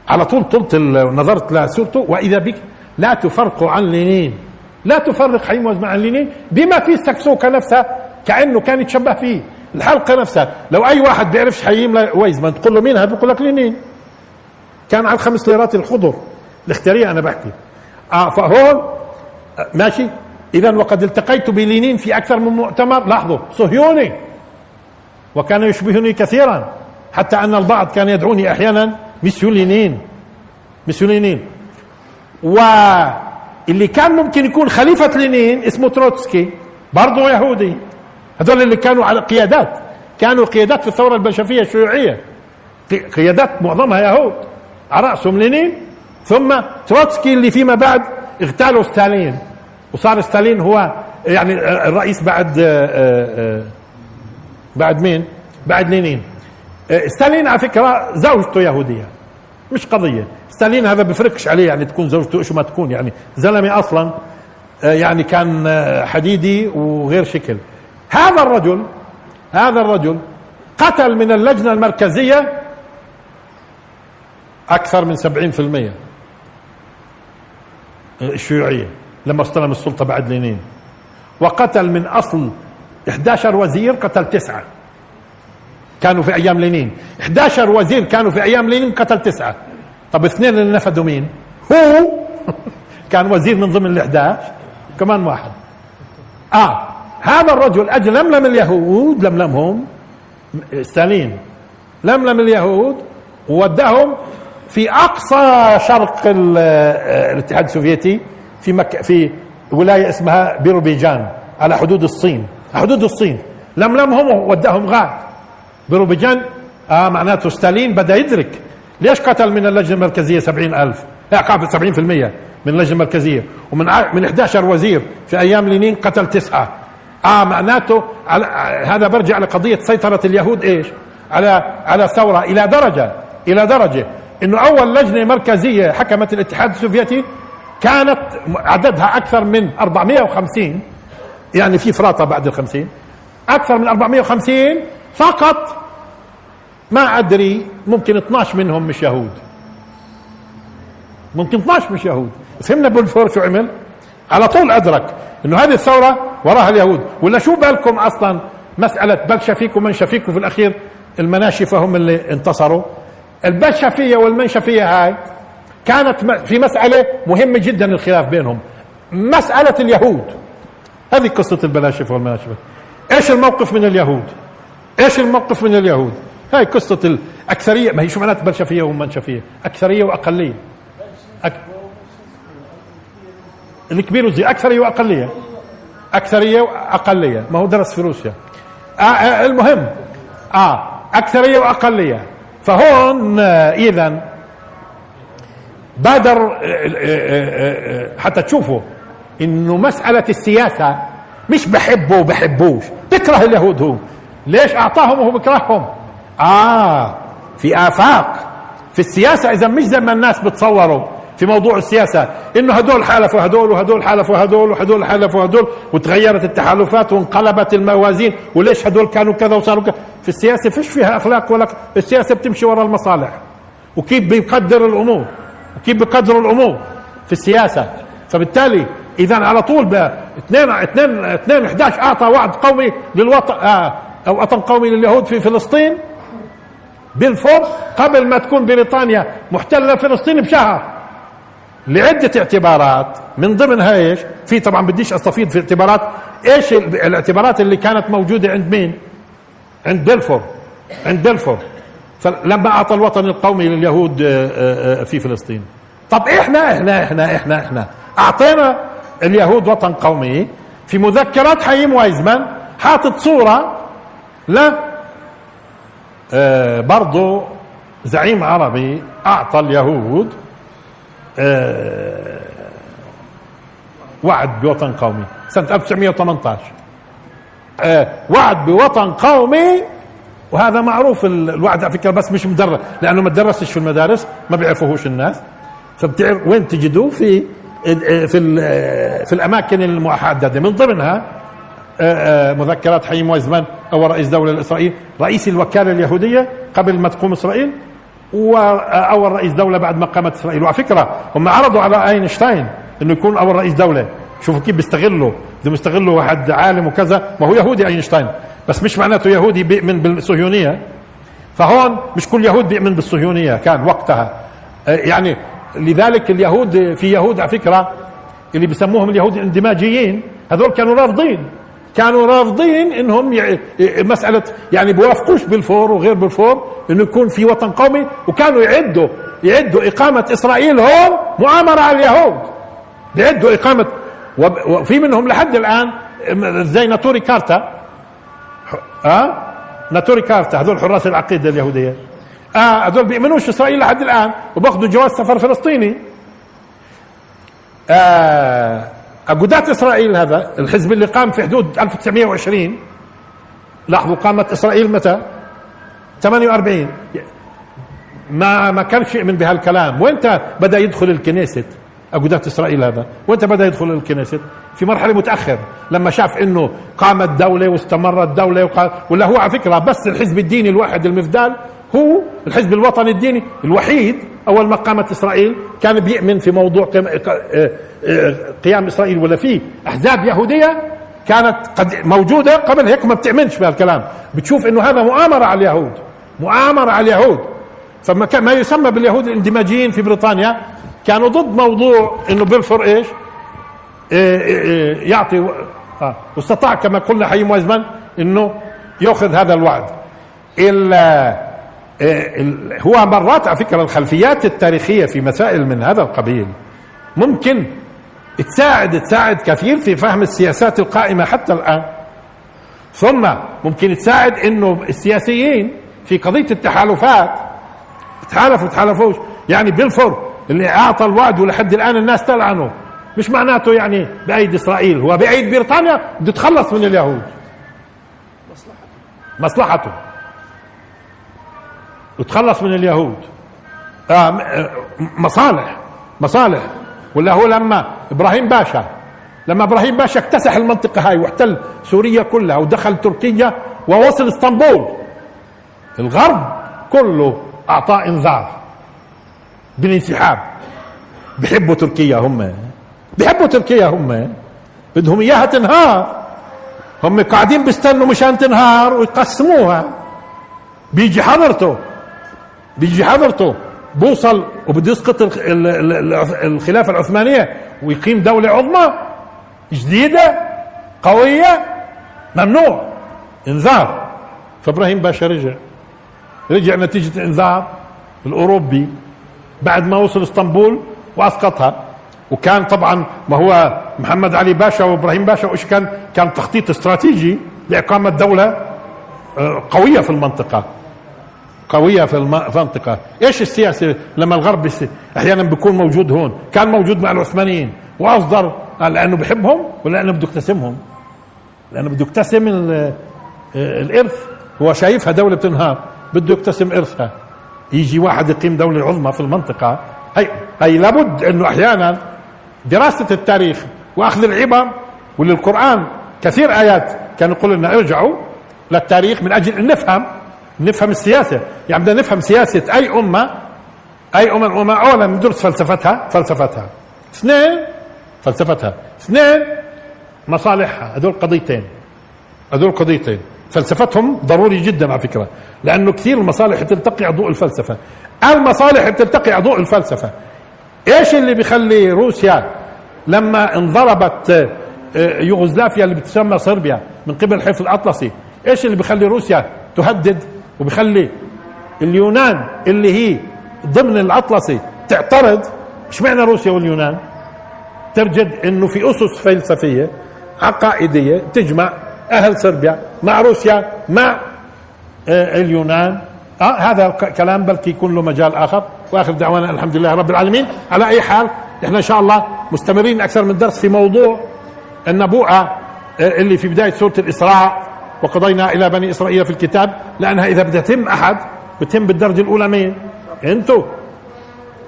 على طول طلت نظرت لصورته وإذا بك لا تفرق عن لينين. لا تفرق حيم ويزمن عن لينين بما في السكسوكه نفسها كأنه كان يتشبه فيه. الحلقة نفسها لو أي واحد بيعرفش حييم ويزمان تقول له مين هذا؟ بيقول لك لينين. كان على الخمس ليرات الخضر. الاختيارية أنا بحكي. آه فهون ماشي؟ اذا وقد التقيت بلينين في أكثر من مؤتمر. لاحظوا صهيوني. وكان يشبهني كثيرا حتى أن البعض كان يدعوني أحيانا مسيو لينين مسيو لينين واللي كان ممكن يكون خليفة لينين اسمه تروتسكي برضه يهودي. هذول اللي كانوا على قيادات. كانوا قيادات في الثورة البلشفية الشيوعية. قيادات معظمها يهود. على رأسهم لينين. ثم تروتسكي اللي فيما بعد اغتالوا ستالين. وصار ستالين هو يعني الرئيس بعد آه، آه، بعد مين؟ بعد لينين. آه، ستالين على فكرة زوجته يهودية مش قضية. ستالين هذا بفرقش عليه يعني تكون زوجته إيش ما تكون يعني زلمة أصلا يعني كان حديدي وغير شكل. هذا الرجل هذا الرجل قتل من اللجنة المركزية أكثر من سبعين في المية. الشيوعية لما استلم السلطة بعد لينين. وقتل من أصل 11 وزير قتل تسعة. كانوا في أيام لينين. 11 وزير كانوا في أيام لينين قتل تسعة. طب اثنين اللي نفذوا مين؟ هو. كان وزير من ضمن ال 11 كمان واحد. آه. هذا الرجل أجل لملم اليهود لملمهم ستالين. لملم اليهود ووداهم في أقصى شرق الاتحاد السوفيتي في مك في ولاية اسمها بيروبيجان على حدود الصين حدود الصين. لملمهم ووداهم غاد بيروبيجان آه معناته ستالين بدأ يدرك ليش قتل من اللجنة المركزية سبعين ألف. لا سبعين في المية من اللجنة المركزية. ومن من 11 وزير في أيام لينين قتل تسعة. آه معناته على هذا برجع لقضية سيطرة اليهود إيش؟ على على ثوره إلى درجه إلى درجة. إنه أول لجنة مركزية حكمت الاتحاد السوفيتي كانت عددها أكثر من 450 يعني في فراطة بعد ال 50 أكثر من 450 فقط. ما أدري ممكن 12 منهم مش يهود. ممكن 12 مش يهود. فهمنا بولفور شو عمل؟ على طول أدرك إنه هذه الثورة وراها اليهود. ولا شو بالكم أصلا مسألة بلشفيك ومنشفيك وفي الأخير المناشفة هم اللي انتصروا؟ البلشفيه والمنشفية هاي كانت في مسألة مهمة جدا الخلاف بينهم. مسألة اليهود. هذه قصة البلاشفة والمناشفة. إيش الموقف من اليهود؟ إيش الموقف من اليهود؟ هاي قصة الأكثرية ما هي شو معنات بلشفية ومنشفية؟ أكثرية وأقلية. أك... الكبير والزي أكثرية وأقلية. أكثرية وأقلية. ما هو درس في روسيا. آه آه المهم. آه أكثرية وأقلية. فهون آه إذا بادر آه، آه، حتى تشوفوا إنه مسألة السياسة مش بحبه وبحبوش. بكره اليهود هو ليش أعطاهم وهو بكرههم آه في آفاق. في السياسة إذا مش زي ما الناس بتصوروا في موضوع السياسة إنه هدول حالفوا هدول وهدول حالفوا هدول وهدول حالفوا هدول وتغيرت التحالفات وانقلبت الموازين وليش هدول كانوا كذا وصاروا كذا؟ في السياسة فيش فيها أخلاق ولا السياسة بتمشي وراء المصالح. وكيف بيقدر الأمور؟ وكيف بيقدروا الأمور في السياسة؟ فبالتالي اذا على طول اثنين اثنين اثنين 11 أعطى وعد قومي للوطن آه أو وطن قومي لليهود في فلسطين. بالفور قبل ما تكون بريطانيا محتلة فلسطين بشهر. لعدة اعتبارات. من ضمنها إيش؟ في طبعا بديش استفيض في اعتبارات. إيش الاعتبارات اللي كانت موجودة عند مين؟ عند بلفور عند بلفور. فلما أعطى الوطن القومي لليهود آه، آه، آه، في فلسطين. طب إحنا إحنا إحنا إحنا إحنا. أعطينا اليهود وطن قومي في مذكرات حييم وايزمان حاطط صورة لا آه برضو زعيم عربي أعطى اليهود وعد بوطن قومي. سنة 1918 آه وعد بوطن قومي وهذا معروف الوعد على فكرة بس مش مدرس لأنه ما تدرسش في المدارس ما بيعرفوهوش الناس. فبتعرف وين تجدوه في في في الأماكن المحددة. من ضمنها آه، آه، مذكرات حيم ويزمان أول رئيس دولة الإسرائيل رئيس الوكالة اليهودية قبل ما تقوم إسرائيل وأول رئيس دولة بعد ما قامت إسرائيل. وعلى فكرة هم عرضوا على أينشتاين أنه يكون أول رئيس دولة. شوفوا كيف بيستغلوا. بدهم يستغلوا واحد عالم وكذا ما هو يهودي أينشتاين. بس مش معناته يهودي بيؤمن بالصهيونية. فهون مش كل يهود بيؤمن بالصهيونية كان وقتها. آه، يعني لذلك اليهود في يهود على فكرة اللي بيسموهم اليهود الاندماجيين هذول كانوا رافضين. كانوا رافضين إنهم. مسألة يعني بوافقوش بالفور وغير بالفور إنه يكون في وطن قومي. وكانوا يعدوا يعدوا إقامة إسرائيل هون مؤامرة على اليهود. بيعدوا إقامة وفي منهم لحد الآن زي ناتوري كارتا. ها؟ ناتوري كارتا هذول حراس العقيدة اليهودية. آه هذول بيؤمنوش إسرائيل لحد الآن وباخذوا جواز سفر فلسطيني. آه أجودات إسرائيل هذا الحزب اللي قام في حدود 1920 لاحظوا قامت إسرائيل متى؟ 48 ما ما كانش يؤمن بهالكلام. وانت بدأ يدخل الكنيست. أجودات إسرائيل هذا. وإنت بدا يدخل الكنيست؟ في مرحلة متأخر لما شاف إنه قامت دولة واستمرت دولة وقال ولا هو على فكرة بس الحزب الديني الواحد المفدال هو الحزب الوطني الديني الوحيد أول ما قامت إسرائيل كان بيؤمن في موضوع آه، آه، قيام إسرائيل ولا في أحزاب يهودية كانت قد موجودة قبل. هيك ما بتؤمنش بهالكلام. بتشوف إنه هذا مؤامرة على اليهود. مؤامرة على اليهود. فما ما يسمى باليهود الاندماجيين في بريطانيا. كانوا ضد موضوع إنه بلفور إيش؟ آه، يعطي آه. واستطاع كما قلنا حي موازمان إنه يأخذ هذا الوعد. الا هو مرات على فكرة الخلفيات التاريخية في مسائل من هذا القبيل ممكن تساعد تساعد كثير في فهم السياسات القائمة حتى الآن. ثم ممكن تساعد إنه السياسيين في قضية التحالفات تحالفوا تحالفوش. يعني بلفور اللي أعطى الوعد ولحد الآن الناس تلعنه. مش معناته يعني بايد إسرائيل. هو بايد بريطانيا بده يتخلص من اليهود. مصلحته. مصلحته. وتخلص من اليهود. آه، مصالح. مصالح. ولا هو لما إبراهيم باشا. لما إبراهيم باشا اكتسح المنطقة هاي واحتل سوريا كلها ودخل تركيا ووصل إسطنبول. الغرب كله أعطاه إنذار. بالانسحاب. بحبوا تركيا هم. بحبوا تركيا هم. بدهم إياها تنهار. هم قاعدين بيستنوا مشان تنهار ويقسموها. بيجي حضرته. بيجي حضرته. بوصل وبده يسقط الخلافة العثمانية ويقيم دولة عظمى جديدة قوية. ممنوع. انذار. فإبراهيم باشا رجع. رجع نتيجة انذار الأوروبي. بعد ما وصل اسطنبول واسقطها. وكان طبعا ما هو محمد علي باشا وابراهيم باشا وإيش كان؟ كان تخطيط استراتيجي لإقامة دولة آه، قوية في المنطقة. قوية في المنطقة. إيش السياسة؟ لما الغرب أحيانا بيكون موجود هون. كان موجود مع العثمانيين. وأصدر لأنه بحبهم ولا لأنه بده يقتسمهم. لأنه بده يقتسم آه، الإرث. هو شايفها دولة بتنهار. بده يقتسم إرثها. يجي واحد يقيم دولة عظمى في المنطقة هي هي لابد إنه أحيانا دراسة التاريخ وأخذ العبر وللقرآن. كثير آيات كان يقول لنا ارجعوا للتاريخ من أجل إن نفهم نفهم السياسة. يعني بدنا نفهم سياسة أي أمة أي أمة الامه اولا ندرس فلسفتها فلسفتها. اثنين فلسفتها. اثنين مصالحها. هذول قضيتين. هذول قضيتين. فلسفتهم ضروري جدا على فكرة لأنه كثير المصالح تلتقي على ضوء الفلسفة. المصالح بتلتقي على ضوء الفلسفة إيش اللي بيخلي روسيا لما انضربت آه، يوغوسلافيا اللي بتسمى صربيا من قبل الحلف الأطلسي إيش اللي بيخلي روسيا تهدد وبيخلي اليونان اللي هي ضمن الأطلسي تعترض؟ اشمعنى روسيا واليونان؟ تجد إنه في أسس فلسفية عقائدية تجمع أهل صربيا مع روسيا مع آه، اليونان. آه هذا كلام بلكي يكون له مجال آخر. وآخر دعوانا الحمد لله رب العالمين. على أي حال إحنا إن شاء الله مستمرين أكثر من درس في موضوع النبوءة آه، اللي في بداية سورة الإسراء وقضينا إلى بني إسرائيل في الكتاب. لأنها إذا بدها تتم أحد بتم بالدرجة الأولى مين؟ أنتو.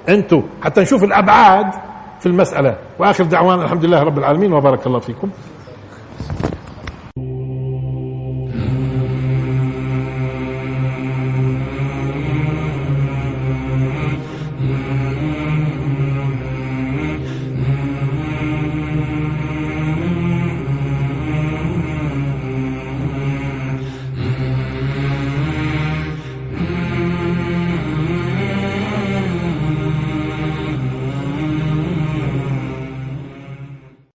أنتو. حتى نشوف الأبعاد في المسألة. وآخر دعوانا الحمد لله رب العالمين وبارك الله فيكم.